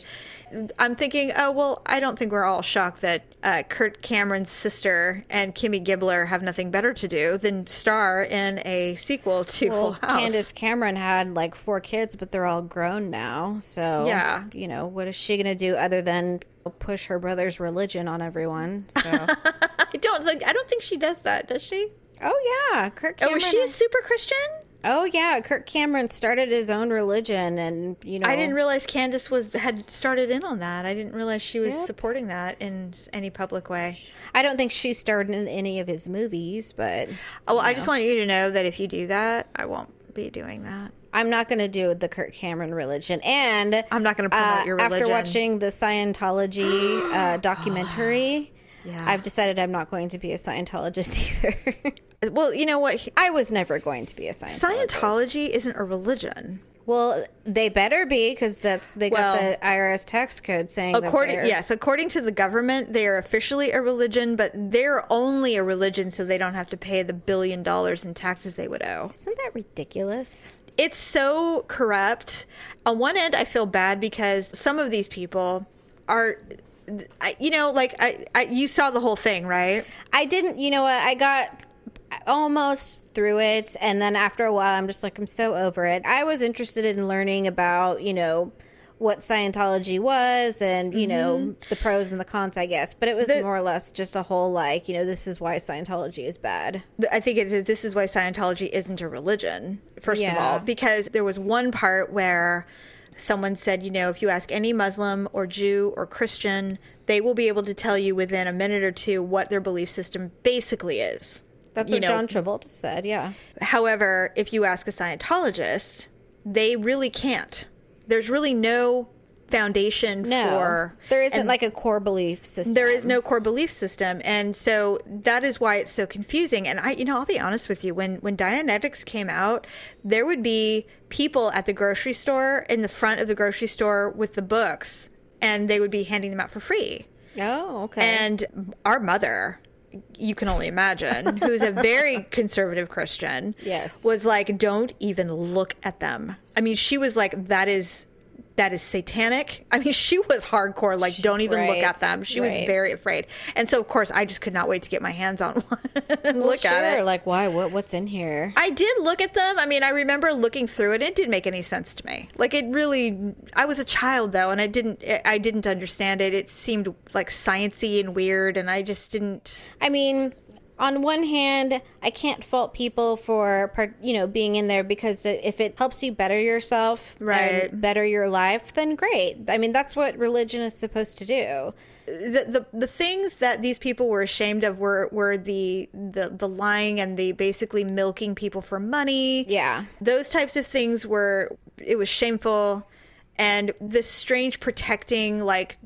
I'm thinking, oh well, I don't think we're all shocked that uh, Kirk Cameron's sister and Kimmy Gibbler have nothing better to do than star in a sequel to well, Full House. Candace Cameron had like four kids, but they're all grown now. So Yeah. you know what is she going to do other than push her brother's religion on everyone? So (laughs) I don't think I don't think she does that, does she? Oh yeah, Oh, Cameron. was she a super Christian? Oh yeah, Kirk Cameron started his own religion, and you know, I didn't realize Candace was had started in on that. I didn't realize she was Yep. supporting that in any public way. I don't think she starred in any of his movies, but Oh, well, I just want you to know that if you do that, I won't be doing that. I'm not going to do the Kirk Cameron religion. And I'm not gonna promote uh, your religion. After watching the Scientology uh, documentary, (gasps) Yeah. I've decided I'm not going to be a Scientologist (laughs) either. Well, you know what? I was never going to be a Scientologist. Scientology isn't a religion. Well, they better be because that's they got Well, the IRS tax code saying According yes, according to the government, they are officially a religion, but they're only a religion so they don't have to pay the billion dollars in taxes they would owe. Isn't that ridiculous? It's so corrupt. On one end, I feel bad because some of these people are, you know, like I, I you saw the whole thing, right? I didn't, you know what? I got almost through it. And then after a while, I'm just like, I'm so over it. I was interested in learning about, you know, what Scientology was and, you know, the pros and the cons, I guess. But it was Mm-hmm. The- more or less just a whole, like, you know, this is why Scientology is bad. I think it is, this is why Scientology isn't a religion, first of all, because there was one part where someone said, you know, if you ask any Muslim or Jew or Christian, they will be able to tell you within a minute or two what their belief system basically is. That's what know, John Travolta said. Yeah. However, if you ask a Scientologist, they really can't. There's really no foundation No. for there isn't like a core belief system. there is no core belief system and so that is why it's so confusing and i you know i'll be honest with you when when dianetics came out there would be people at the grocery store in the front of the grocery store with the books and they would be handing them out for free Oh, okay. and our mother you can only imagine who's a very (laughs) conservative christian Yes. was like don't even look at them i mean she was like that is that is satanic i mean she was hardcore like don't even look at them she was very afraid and so of course i just could not wait to get my hands on (laughs) one and well, look sure. at it Like, why? What? What's in here? I did look at them. I mean, I remember looking through it. It didn't make any sense to me. Like it really. I was a child though, and I didn't. I didn't understand it. It seemed like sciency and weird, and I just didn't. I mean, on one hand, I can't fault people for part- you know being in there because if it helps you better yourself, Right. and better your life, then great. I mean, that's what religion is supposed to do. the, the the things that these people were ashamed of were were the the the lying and the basically milking people for money. Yeah. Those types of things were it was shameful and this strange protecting like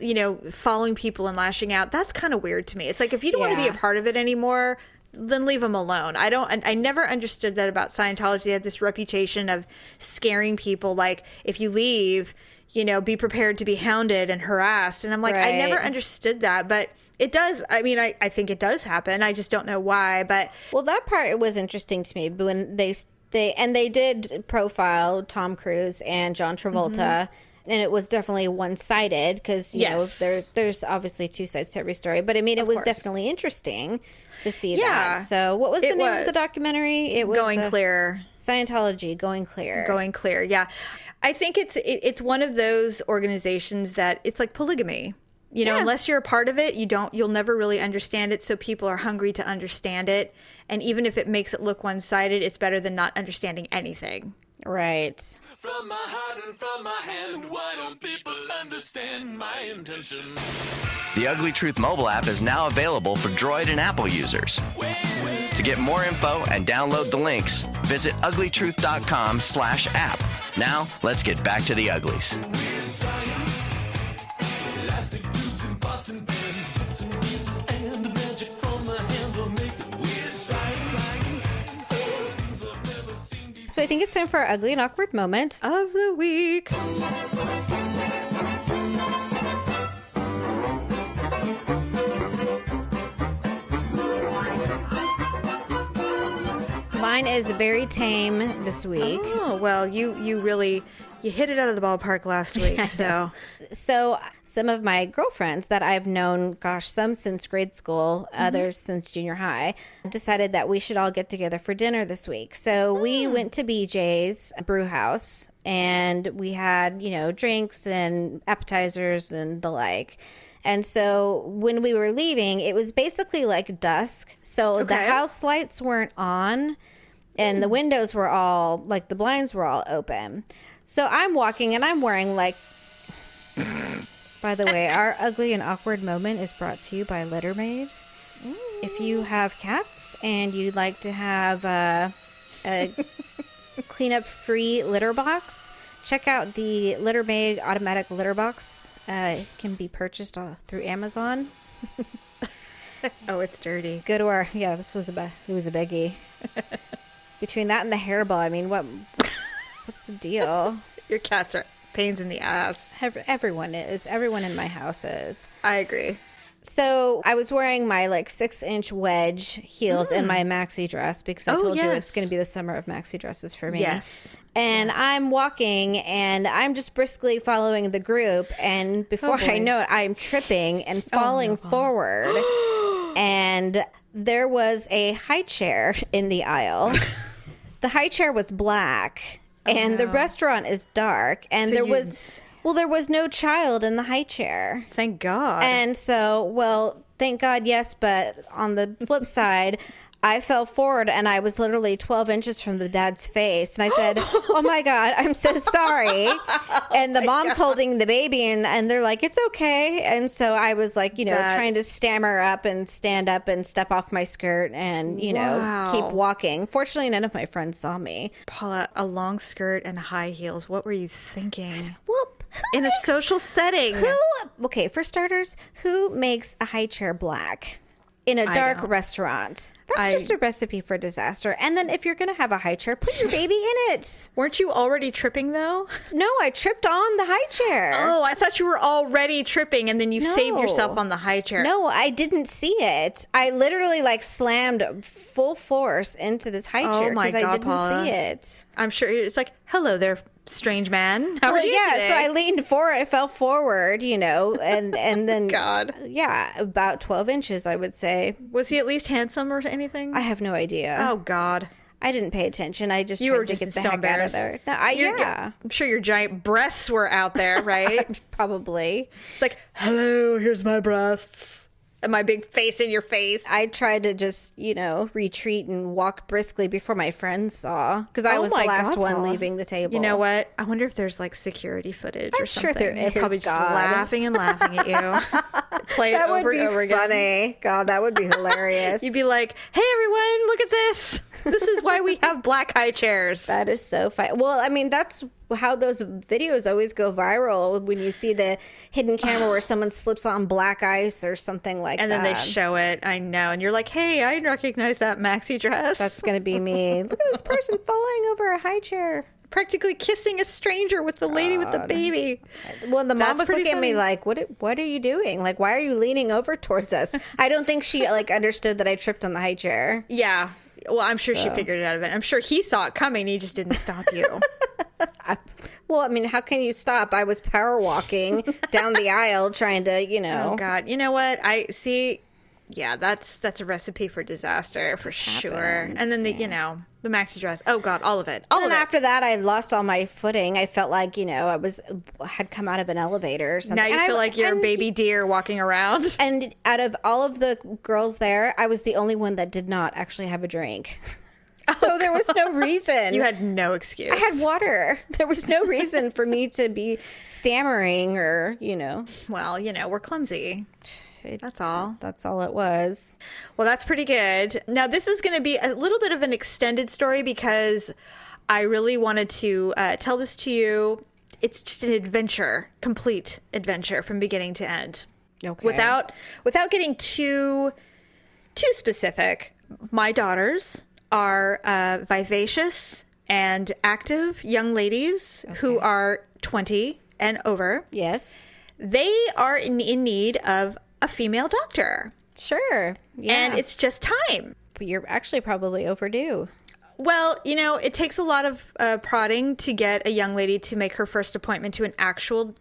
you know following people and lashing out that's kind of weird to me. It's like if you don't want to be a part of it anymore then leave them alone. I don't. I never understood that about Scientology. They had this reputation of scaring people. Like if you leave, you know, be prepared to be hounded and harassed. And I'm like, I never understood that, but it does. I mean, I I think it does happen. I just don't know why. But Well, that part was interesting to me. But when they they and they did profile Tom Cruise and John Travolta. And it was definitely one sided because you Yes. know there's there's obviously two sides to every story, but I mean it was course. definitely interesting to see Yeah. that. So what was the name of the documentary? It was going uh, clear. Scientology, going clear. going clear yeah i think it's it, it's one of those organizations that it's like polygamy you know Yeah. unless you're a part of it you don't you'll never really understand it so people are hungry to understand it and even if it makes it look one-sided it's better than not understanding anything Right. From my heart and from my hand, why don't people understand my intention? The Ugly Truth mobile app is now available for Droid and Apple users. To get more info and download the links, visit uglytruth.com slash app. Now, let's get back to the uglies. So I think it's time for our ugly and awkward moment. of the week Mine is very tame this week. oh well you you really you hit it out of the ballpark last (laughs) week so So some of my girlfriends that I've known, gosh, some since grade school, mm-hmm. others since junior high, decided that we should all get together for dinner this week. So we ah. went to BJ's brew house and we had, you know, drinks and appetizers and the like. And so when we were leaving, it was basically like dusk. So the house lights weren't on and the mm. windows were all like the blinds were all open. So I'm walking and I'm wearing like By the way, our (laughs) ugly and awkward moment is brought to you by Littermaid. If you have cats and you'd like to have uh, a (laughs) cleanup free litter box, check out the Littermaid automatic litter box. Uh, it can be purchased uh, through Amazon. (laughs) Oh, it's dirty. Go to our yeah. This was a it was a biggie. Between that and the hairball, I mean, what what's the deal? (laughs) Your cats are pains in the ass. Everyone is. Everyone in my house is. I agree. So I was wearing my like six inch wedge heels and hmm. my maxi dress because I Oh, told you it's going to be the summer of maxi dresses for me. Yes. And I'm walking and I'm just briskly following the group. And oh, before I Oh, boy. Oh, know it, I'm tripping and oh, falling forward. (gasps) and there was a high chair in the aisle. (laughs) the high chair was black. And the restaurant is dark. And So there you- was, well, there was no child in the high chair. Thank God. And so, well, thank God, yes. But on the flip side, I fell forward and I was literally 12 inches from the dad's face. And I said, (laughs) Oh my God, I'm so sorry. (laughs) And Oh the mom's holding the baby and, and they're like, It's okay. And so I was like, you know, That- trying to stammer up and stand up and step off my skirt and, you know, Wow. keep walking. Fortunately, none of my friends saw me. Paula, a long skirt and high heels. What were you thinking? Well, In a social setting. Who? Okay, for starters, who makes a high chair black in a dark restaurant? That's I- just a recipe for disaster. And then if you're going to have a high chair, put your baby in it. Weren't you already tripping though? No, I tripped on the high chair. Oh, I thought you were already tripping and then you saved yourself on the high chair. No, I didn't see it. I literally like slammed full force into this high Oh chair because I didn't Paula. see it. I'm sure it's like, hello there, strange man. (laughs) How Well, are you yeah, today? so I leaned forward, I fell forward, you know, and and then (laughs) God. yeah, about twelve inches, I would say. Was he at least handsome or anything? I have no idea. oh God. I didn't pay attention. I just You tried were to just get the so heck out of there. No, I, Your- yeah, I'm sure your giant breasts were out there, (laughs) right? probably. it's like, hello, here's my breasts. And my big face in your face. I tried to just, you know, retreat and walk briskly before my friends saw because I Oh was the last God, one Paula. leaving the table. You know what? I wonder if there's like security footage or I'm sure something. there They're is, Probably just laughing and laughing at you. (laughs) Play That it over would be and over again. funny. God, that would be (laughs) hilarious. You'd be like, "Hey, everyone, look at this! This is why we have black high chairs." (laughs) that is so funny. Well, I mean, that's how those videos always go viral when you see the hidden camera where (sighs) someone slips on black ice or something like and that. And then they show it. I know, and you're like, "Hey, I recognize that maxi dress." That's going to be me. (laughs) Look at this person falling over a high chair. Practically kissing a stranger with the lady with the baby. Well, the mom That's was looking at me like, "What? What are you doing? Like, why are you leaning over towards us?" I don't think she like understood that I tripped on the high chair. Yeah. Well, I'm sure she figured it out of it. I'm sure he saw it coming. He just didn't stop you. (laughs) Well, I mean, how can you stop? I was power walking down the aisle trying to, you oh, know. oh God! You know what? I see. Yeah, that's that's a recipe for disaster for sure. happens, And then the you know the maxi dress. Oh God, all of it. All And then after that, I lost all my footing. I felt like you know I was had come out of an elevator or something. now you And I- feel like you're a baby deer walking around. (laughs) And out of all of the girls there, I was the only one that did not actually have a drink. (laughs) Oh, so there was no reason. You had no excuse. I had water. (laughs) There was no reason for me to be stammering or, you know, well, you know, we're clumsy. That's all. that's all it was. Well, that's pretty good. Now, this is going to be a little bit of an extended story because I really wanted to uh, tell this to you. It's just an adventure, complete adventure from beginning to end. Okay. Without without getting too too specific, my daughters are uh, vivacious and active young ladies who are 20 and over. Yes. They are in, in need of a female doctor. Sure. Yeah. And it's just time. But you're actually probably overdue. Well, you know, it takes a lot of uh, prodding to get a young lady to make her first appointment to an actual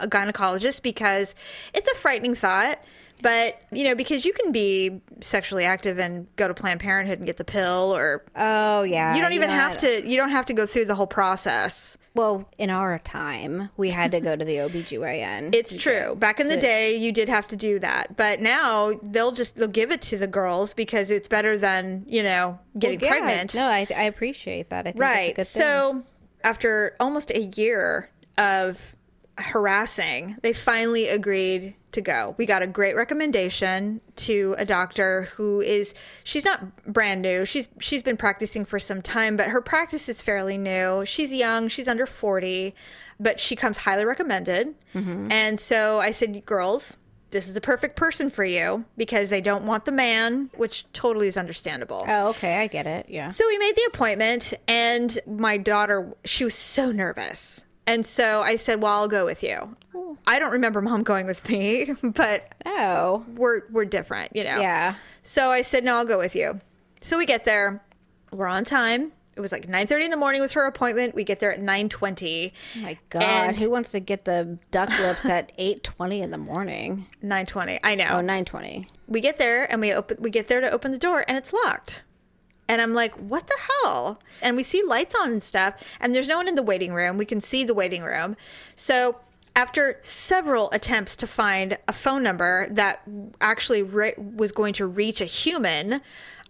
gynecologist because it's a frightening thought. But, you know, because you can be sexually active and go to Planned Parenthood and get the pill or Oh yeah. you don't even know have to you don't have to go through the whole process. Well, in our time, we had to go to the OBGYN. It's true. Back in the day, you did have to do that, but now they'll just they'll give it to the girls because it's better than you know getting Yeah, pregnant. No, I, I appreciate that. I think right. good thing. So after almost a year of harassing, they finally agreed to go. We got a great recommendation to a doctor who is she's not brand new. She's she's been practicing for some time, but her practice is fairly new. She's young, she's under 40, but she comes highly recommended. Mm-hmm. And so I said, "Girls, this is a perfect person for you because they don't want the man, which totally is understandable." Oh, okay, I get it. Yeah. So we made the appointment, and my daughter, she was so nervous. And so I said, Well, I'll go with you. I don't remember mom going with me, (laughs) but Oh, we're we're different, you know. yeah. So I said, No, I'll go with you. So we get there. We're on time. It was like 9:30 in the morning was her appointment. We get there at 9:20. Oh my God, And- who wants to get the duck lips at (laughs) eight twenty in the morning? 9:20. I know. Oh, 9.20. we get there and we open we get there to open the door and it's locked and i'm like what the hell and we see lights on and stuff and there's no one in the waiting room we can see the waiting room so after several attempts to find a phone number that actually re- was going to reach a human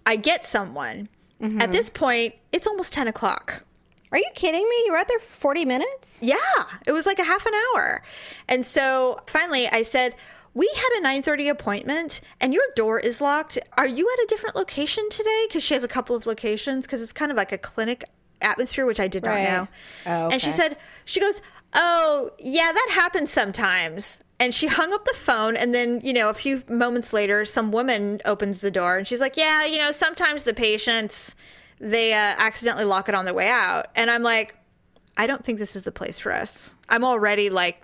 i get someone at mm-hmm. this point it's almost 10 o'clock Are you kidding me? You were out there forty minutes? yeah, it was like a half an hour. And so finally I said, "We had a 9:30 appointment and your door is locked. Are you at a different location today?" Cuz she has a couple of locations cuz it's kind of like a clinic atmosphere which I did not Right. know. Oh, And she said, she goes, "Oh, yeah, that happens sometimes." And she hung up the phone and then, you know, a few moments later some woman opens the door and she's like, "Yeah, you know, sometimes the patients they uh, accidentally lock it on their way out." And I'm like, I don't think this is the place for us. I'm already like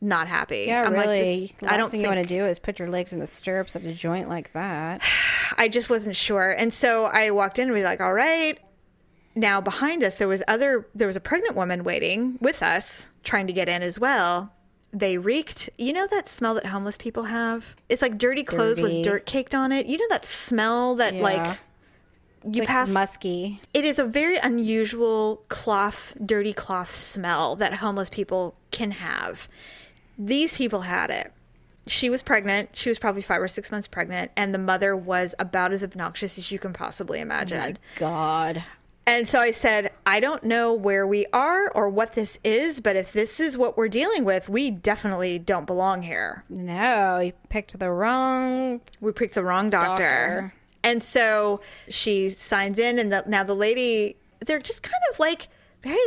not happy. Yeah, I'm really. Like, this, I don't thing think you want to do is put your legs in the stirrups at a joint like that. (sighs) I just wasn't sure. And so I walked in and was like, all right. Now behind us there was other there was a pregnant woman waiting with us trying to get in as well. They reeked. You know that smell that homeless people have? It's like dirty clothes Dirty. with dirt caked on it. You know that smell that Yeah. like you like pass musky. it is a very unusual cloth, dirty cloth smell that homeless people can have. These people had it. She was pregnant. She was probably five or six months pregnant, and the mother was about as obnoxious as you can possibly imagine. God. And so I said, I don't know where we are or what this is, but if this is what we're dealing with, we definitely don't belong here. No, you picked the wrong. we picked the wrong doctor. Doctor. And so she signs in, and the, now the lady, they're just kind of like very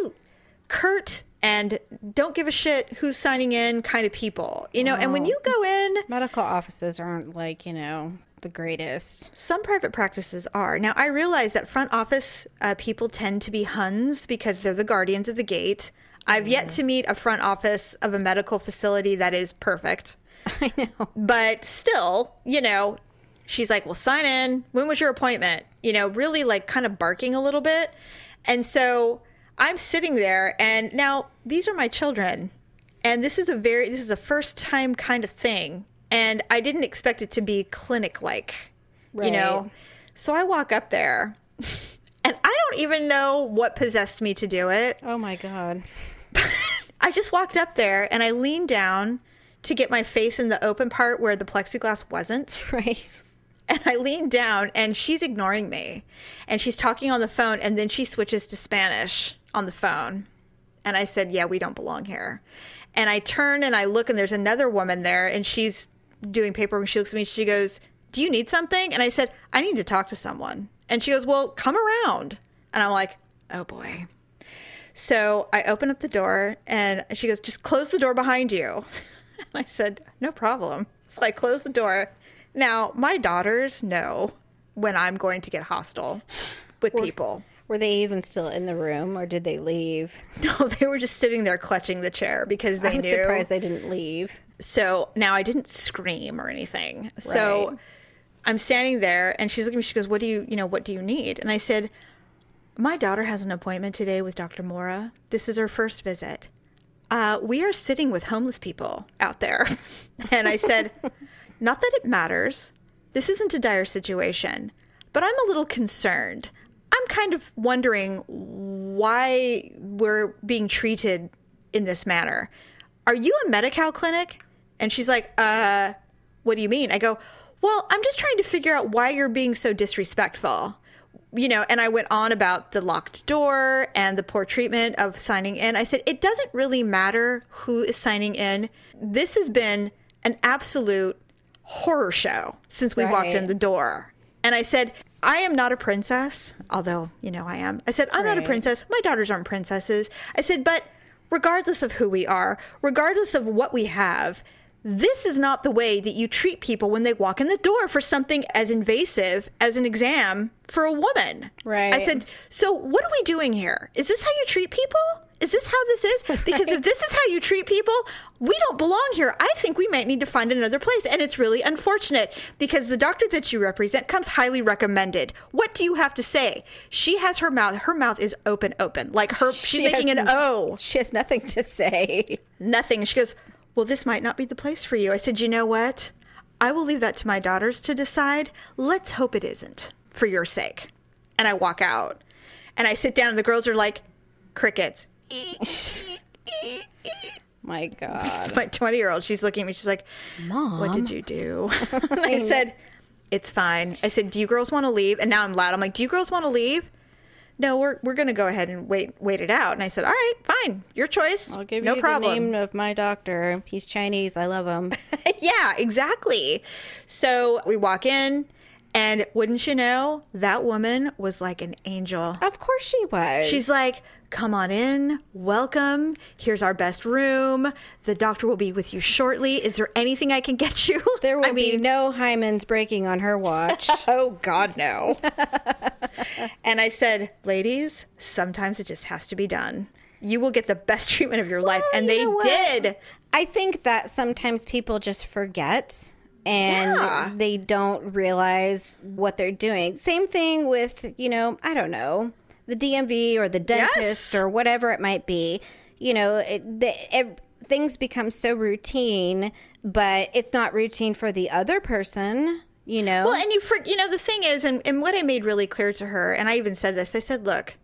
curt and don't give a shit who's signing in kind of people, you know. And when you go in, Medical offices aren't like, you know, the greatest. some private practices are. Now, I realize that front office uh, people tend to be Huns because they're the guardians of the gate. I've yet to meet a front office of a medical facility that is perfect. (laughs) I know. but still, you know, she's like, "Well, sign in. When was your appointment?" You know, really like kind of barking a little bit. And so I'm sitting there, and now these are my children, and this is a very this is a first time kind of thing, and I didn't expect it to be clinic like, you know. So I walk up there, (laughs) and I don't even know what possessed me to do it. Oh my God. (laughs) I just walked up there and I leaned down to get my face in the open part where the plexiglass wasn't. (laughs) Right. And I leaned down and she's ignoring me. And she's talking on the phone and then she switches to Spanish on the phone. And I said, Yeah, we don't belong here. And I turn and I look and there's another woman there and she's doing paperwork. And she looks at me and she goes, Do you need something? And I said, I need to talk to someone. And she goes, Well, come around. And I'm like, Oh boy. So I open up the door and she goes, just close the door behind you. (laughs) And I said, no problem. So I closed the door. Now, my daughters know when I'm going to get hostile with people. Were they even still in the room or did they leave? (laughs) No, they were just sitting there clutching the chair because they knew I'm knew. surprised they didn't leave. So now I didn't scream or anything. So I'm standing there and she's looking at me. She goes, What do you, you know, what do you need? And I said, My daughter has an appointment today with Dr. Mora. This is her first visit. Uh, we are sitting with homeless people out there. (laughs) And I said, (laughs) Not that it matters. This isn't a dire situation, but I'm a little concerned. I'm kind of wondering why we're being treated in this manner. Are you a Medi-Cal clinic? And she's like, uh, what do you mean? I go, well, I'm just trying to figure out why you're being so disrespectful. You know, and I went on about the locked door and the poor treatment of signing in. I said, it doesn't really matter who is signing in. This has been an absolute horror show since we walked in the door. And I said, I am not a princess, although, you know, I am. I said, I'm not a princess. My daughters aren't princesses. I said, but regardless of who we are, regardless of what we have, this is not the way that you treat people when they walk in the door for something as invasive as an exam for a woman. Right. I said, so what are we doing here? Is this how you treat people? Is this how this is? Because if this is how you treat people, we don't belong here. I think we might need to find another place. And it's really unfortunate because the doctor that you represent comes highly recommended. What do you have to say? She has her mouth, her mouth is open, open. Like her, she's She making an n- O She has nothing to say. nothing. She goes, Well, this might not be the place for you. I said, You know what? I will leave that to my daughters to decide. Let's hope it isn't for your sake. And I walk out and I sit down, and the girls are like, Crickets. (laughs) My God. (laughs) My 20 year old, she's looking at me. She's like, Mom. What did you do? (laughs) and I said, It's fine. I said, Do you girls want to leave? And now I'm loud. I'm like, Do you girls want to leave? No, we're, we're going to go ahead and wait wait it out. And I said, All right, fine. Your choice. I'll give no you problem. the name of my doctor. He's Chinese. I love him. yeah, exactly. So we walk in, and wouldn't you know, that woman was like an angel. of course she was. She's like, Come on in, welcome. Here's our best room. The doctor will be with you shortly. Is there anything I can get you? (laughs) there will I be mean, no hymens breaking on her watch. (laughs) Oh, God, no. (laughs) and I said, Ladies, sometimes it just has to be done. You will get the best treatment of your life. And you they did. I think that sometimes people just forget and Yeah. they don't realize what they're doing. Same thing with, you know, I don't know, the DMV or the dentist Yes. or whatever it might be. You know, it, the, it, things become so routine, but it's not routine for the other person, you know? Well, and you, for, you know, the thing is, and, and what I made really clear to her, and I even said this, I said, look,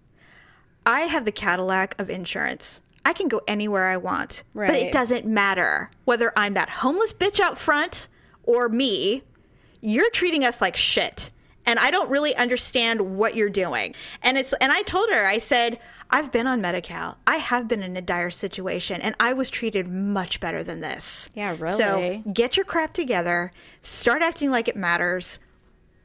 I have the Cadillac of insurance. I can go anywhere I want, but it doesn't matter whether I'm that homeless bitch out front or me. You're treating us like shit, and I don't really understand what you're doing. And it's, and I told her, I said, I've been on Medi-Cal. I have been in a dire situation, and I was treated much better than this. Yeah, really. So get your crap together. Start acting like it matters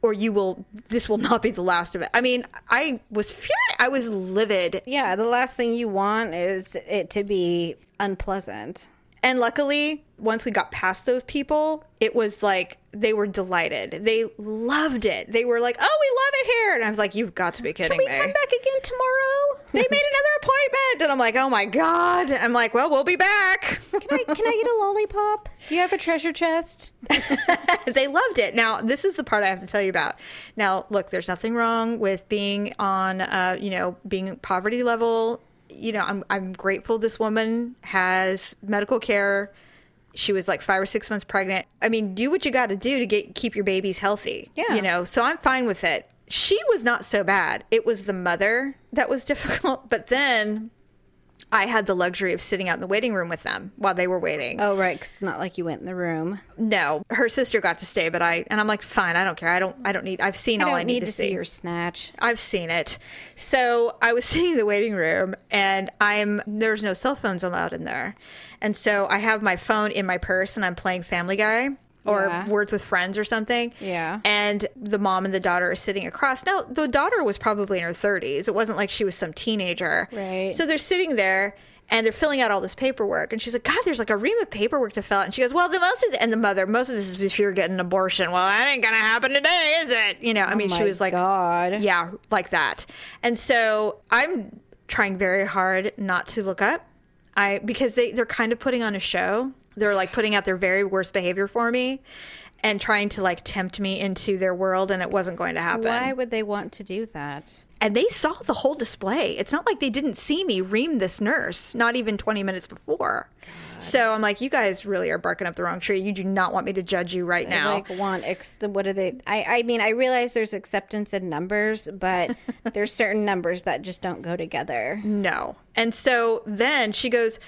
or you will this will not be the last of it. I mean, I was furious. I was livid. yeah, the last thing you want is it to be unpleasant. And luckily, once we got past those people, it was like they were delighted. They loved it. They were like, "Oh, we love it here." And I was like, "You've got to be kidding me!" Can we me." come back again tomorrow? (laughs) They made another appointment, and I'm like, "Oh my god!" I'm like, "Well, we'll be back." Can I, can I get a lollipop? Do you have a treasure chest? (laughs) they loved it. Now, this is the part I have to tell you about. Now, look, there's nothing wrong with being on, uh, you know, being poverty level. You know, I'm I'm grateful this woman has medical care. She was like five or six months pregnant. I mean, do what you got to do to get keep your babies healthy. Yeah. you know. So I'm fine with it. She was not so bad. It was the mother that was (laughs) difficult. But then I had the luxury of sitting out in the waiting room with them while they were waiting. Oh, right. Because it's not like you went in the room. No, her sister got to stay, but I and I'm like, fine, I don't care. I don't, I don't need. I've seen I all I need, need to, to see. see your snatch. I've seen it. So I was (laughs) sitting in the waiting room, and I'm there's no cell phones allowed in there, and so I have my phone in my purse, and I'm playing Family Guy or Yeah. Words with Friends or something. Yeah. And the mom and the daughter are sitting across. Now the daughter was probably in her 30s. It wasn't like she was some teenager. Right. So they're sitting there. And they're filling out all this paperwork, and she's like, "God, there's like a ream of paperwork to fill out." And she goes, "Well, the most of the, and the mother, most of this is if you're getting an abortion. Well, that ain't gonna happen today, is it? You know, I oh mean, she Oh my was like, God. yeah, like that. And so I'm trying very hard not to look up. I because they they're kind of putting on a show. They're like putting out their very worst behavior for me. and trying to like tempt me into their world, and it wasn't going to happen. Why would they want to do that? And they saw the whole display. It's not like they didn't see me ream this nurse, not even 20 minutes before. So I'm like, you guys really are barking up the wrong tree. You do not want me to judge you right They, now. like want ex- what are they? I I mean, I realize there's acceptance in numbers, but (laughs) there's certain numbers that just don't go together. no. And so then she goes,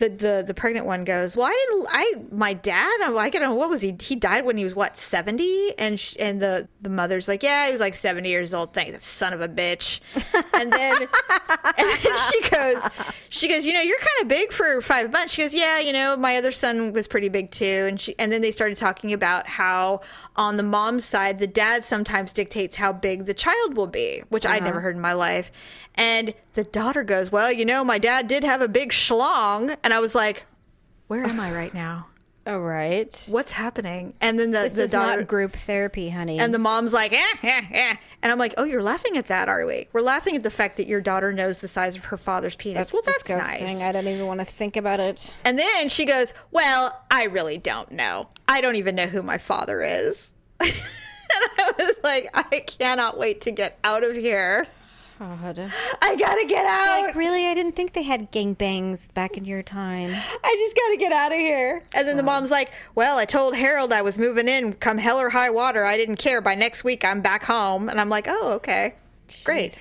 the, the the pregnant one goes, well, I didn't, I my dad, I'm like, I don't know, what was he? He died when he was what, 70? And sh- and the the mother's like, yeah, he was like 70 years old. Thank that son of a bitch. And then (laughs) and then she goes, she goes, you know, you're kind of big for five months. She goes, yeah, you know, my other son was pretty big too. And she, and then they started talking about how on the mom's side, the dad sometimes dictates how big the child will be, which I'd uh-huh. never heard in my life. And the daughter goes, well, you know, my dad did have a big schlong, and I was like, where am I (sighs) right now? All right. What's happening? And then the This the is daughter not group therapy, honey. and the mom's like, eh, eh, eh. And I'm like, oh, you're laughing at that, are we? We're laughing at the fact that your daughter knows the size of her father's penis. that's well, that's disgusting. nice. I don't even want to think about it. And then she goes, Well, I really don't know. I don't even know who my father is. (laughs) and I was like, I cannot wait to get out of here. God. I gotta get out. Like, really? I didn't think they had gangbangs back in your time. I just gotta get out of here. And then the mom's like, Well, I told Harold I was moving in come hell or high water. I didn't care. By next week, I'm back home. And I'm like, Oh, okay. Great.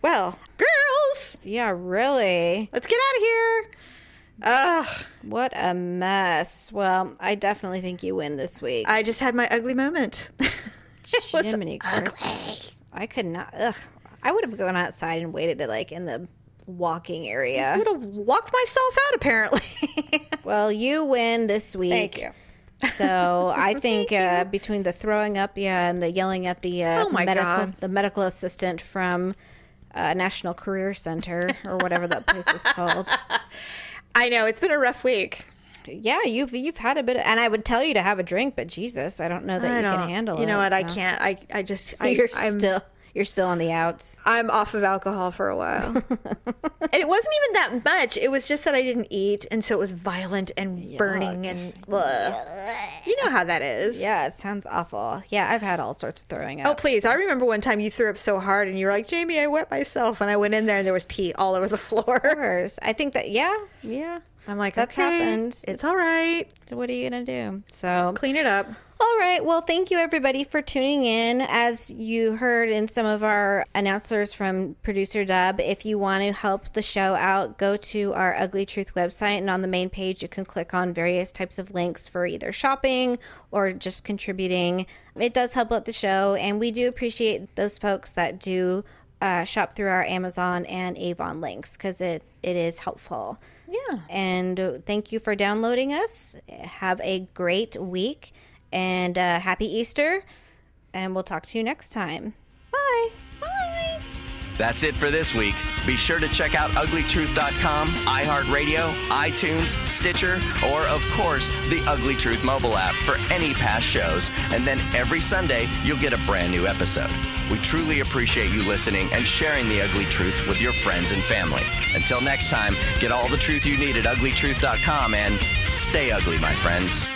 Well, girls, Yeah, really? let's get out of here. Ugh, What a mess. Well, I definitely think you win this week. I just had my ugly moment. (laughs) was Jiminy Christmas. I could not. Ugh. I would have gone outside and waited to like in the walking area. I would have walked myself out, apparently. (laughs) Well, you win this week. Thank you. So (laughs) I think uh, between the throwing up, yeah, and the yelling at the uh, Oh my medical God. the medical assistant from uh, National Career Center or whatever that place is called. (laughs) I know it's been a rough week. Yeah, you've you've had a bit, of, and I would tell you to have a drink, but Jesus, I don't know that I you can handle it. You know what? I can't. I I just I, You're I'm still you're still on the outs. I'm off of alcohol for a while. (laughs) and it wasn't even that much. It was just that I didn't eat, and so it was violent and burning and. Ugh. You know how that is. Yeah, it sounds awful. Yeah, I've had all sorts of throwing oh, up. Oh please! I remember one time you threw up so hard, and you were like, "Jamie, I wet myself," and I went in there and there was pee all over the (laughs) floor. Of course. I think that yeah, yeah. I'm like, That's okay, happened. It's all right. So what are you gonna do? So Clean it up. All right. Well, thank you everybody for tuning in. As you heard in some of our announcers from producer Dub, if you want to help the show out, go to our Ugly Truth website and on the main page you can click on various types of links for either shopping or just contributing. It does help out the show, and we do appreciate those folks that do uh, shop through our Amazon and Avon links because it, it is helpful. Yeah. And thank you for downloading us. Have a great week and uh, happy Easter. And we'll talk to you next time. Bye. Bye. That's it for this week. Be sure to check out uglytruth.com, iHeartRadio, iTunes, Stitcher, or of course, the Ugly Truth mobile app for any past shows. And then every Sunday, you'll get a brand new episode. We truly appreciate you listening and sharing the ugly truth with your friends and family. Until next time, get all the truth you need at uglytruth.com and stay ugly, my friends.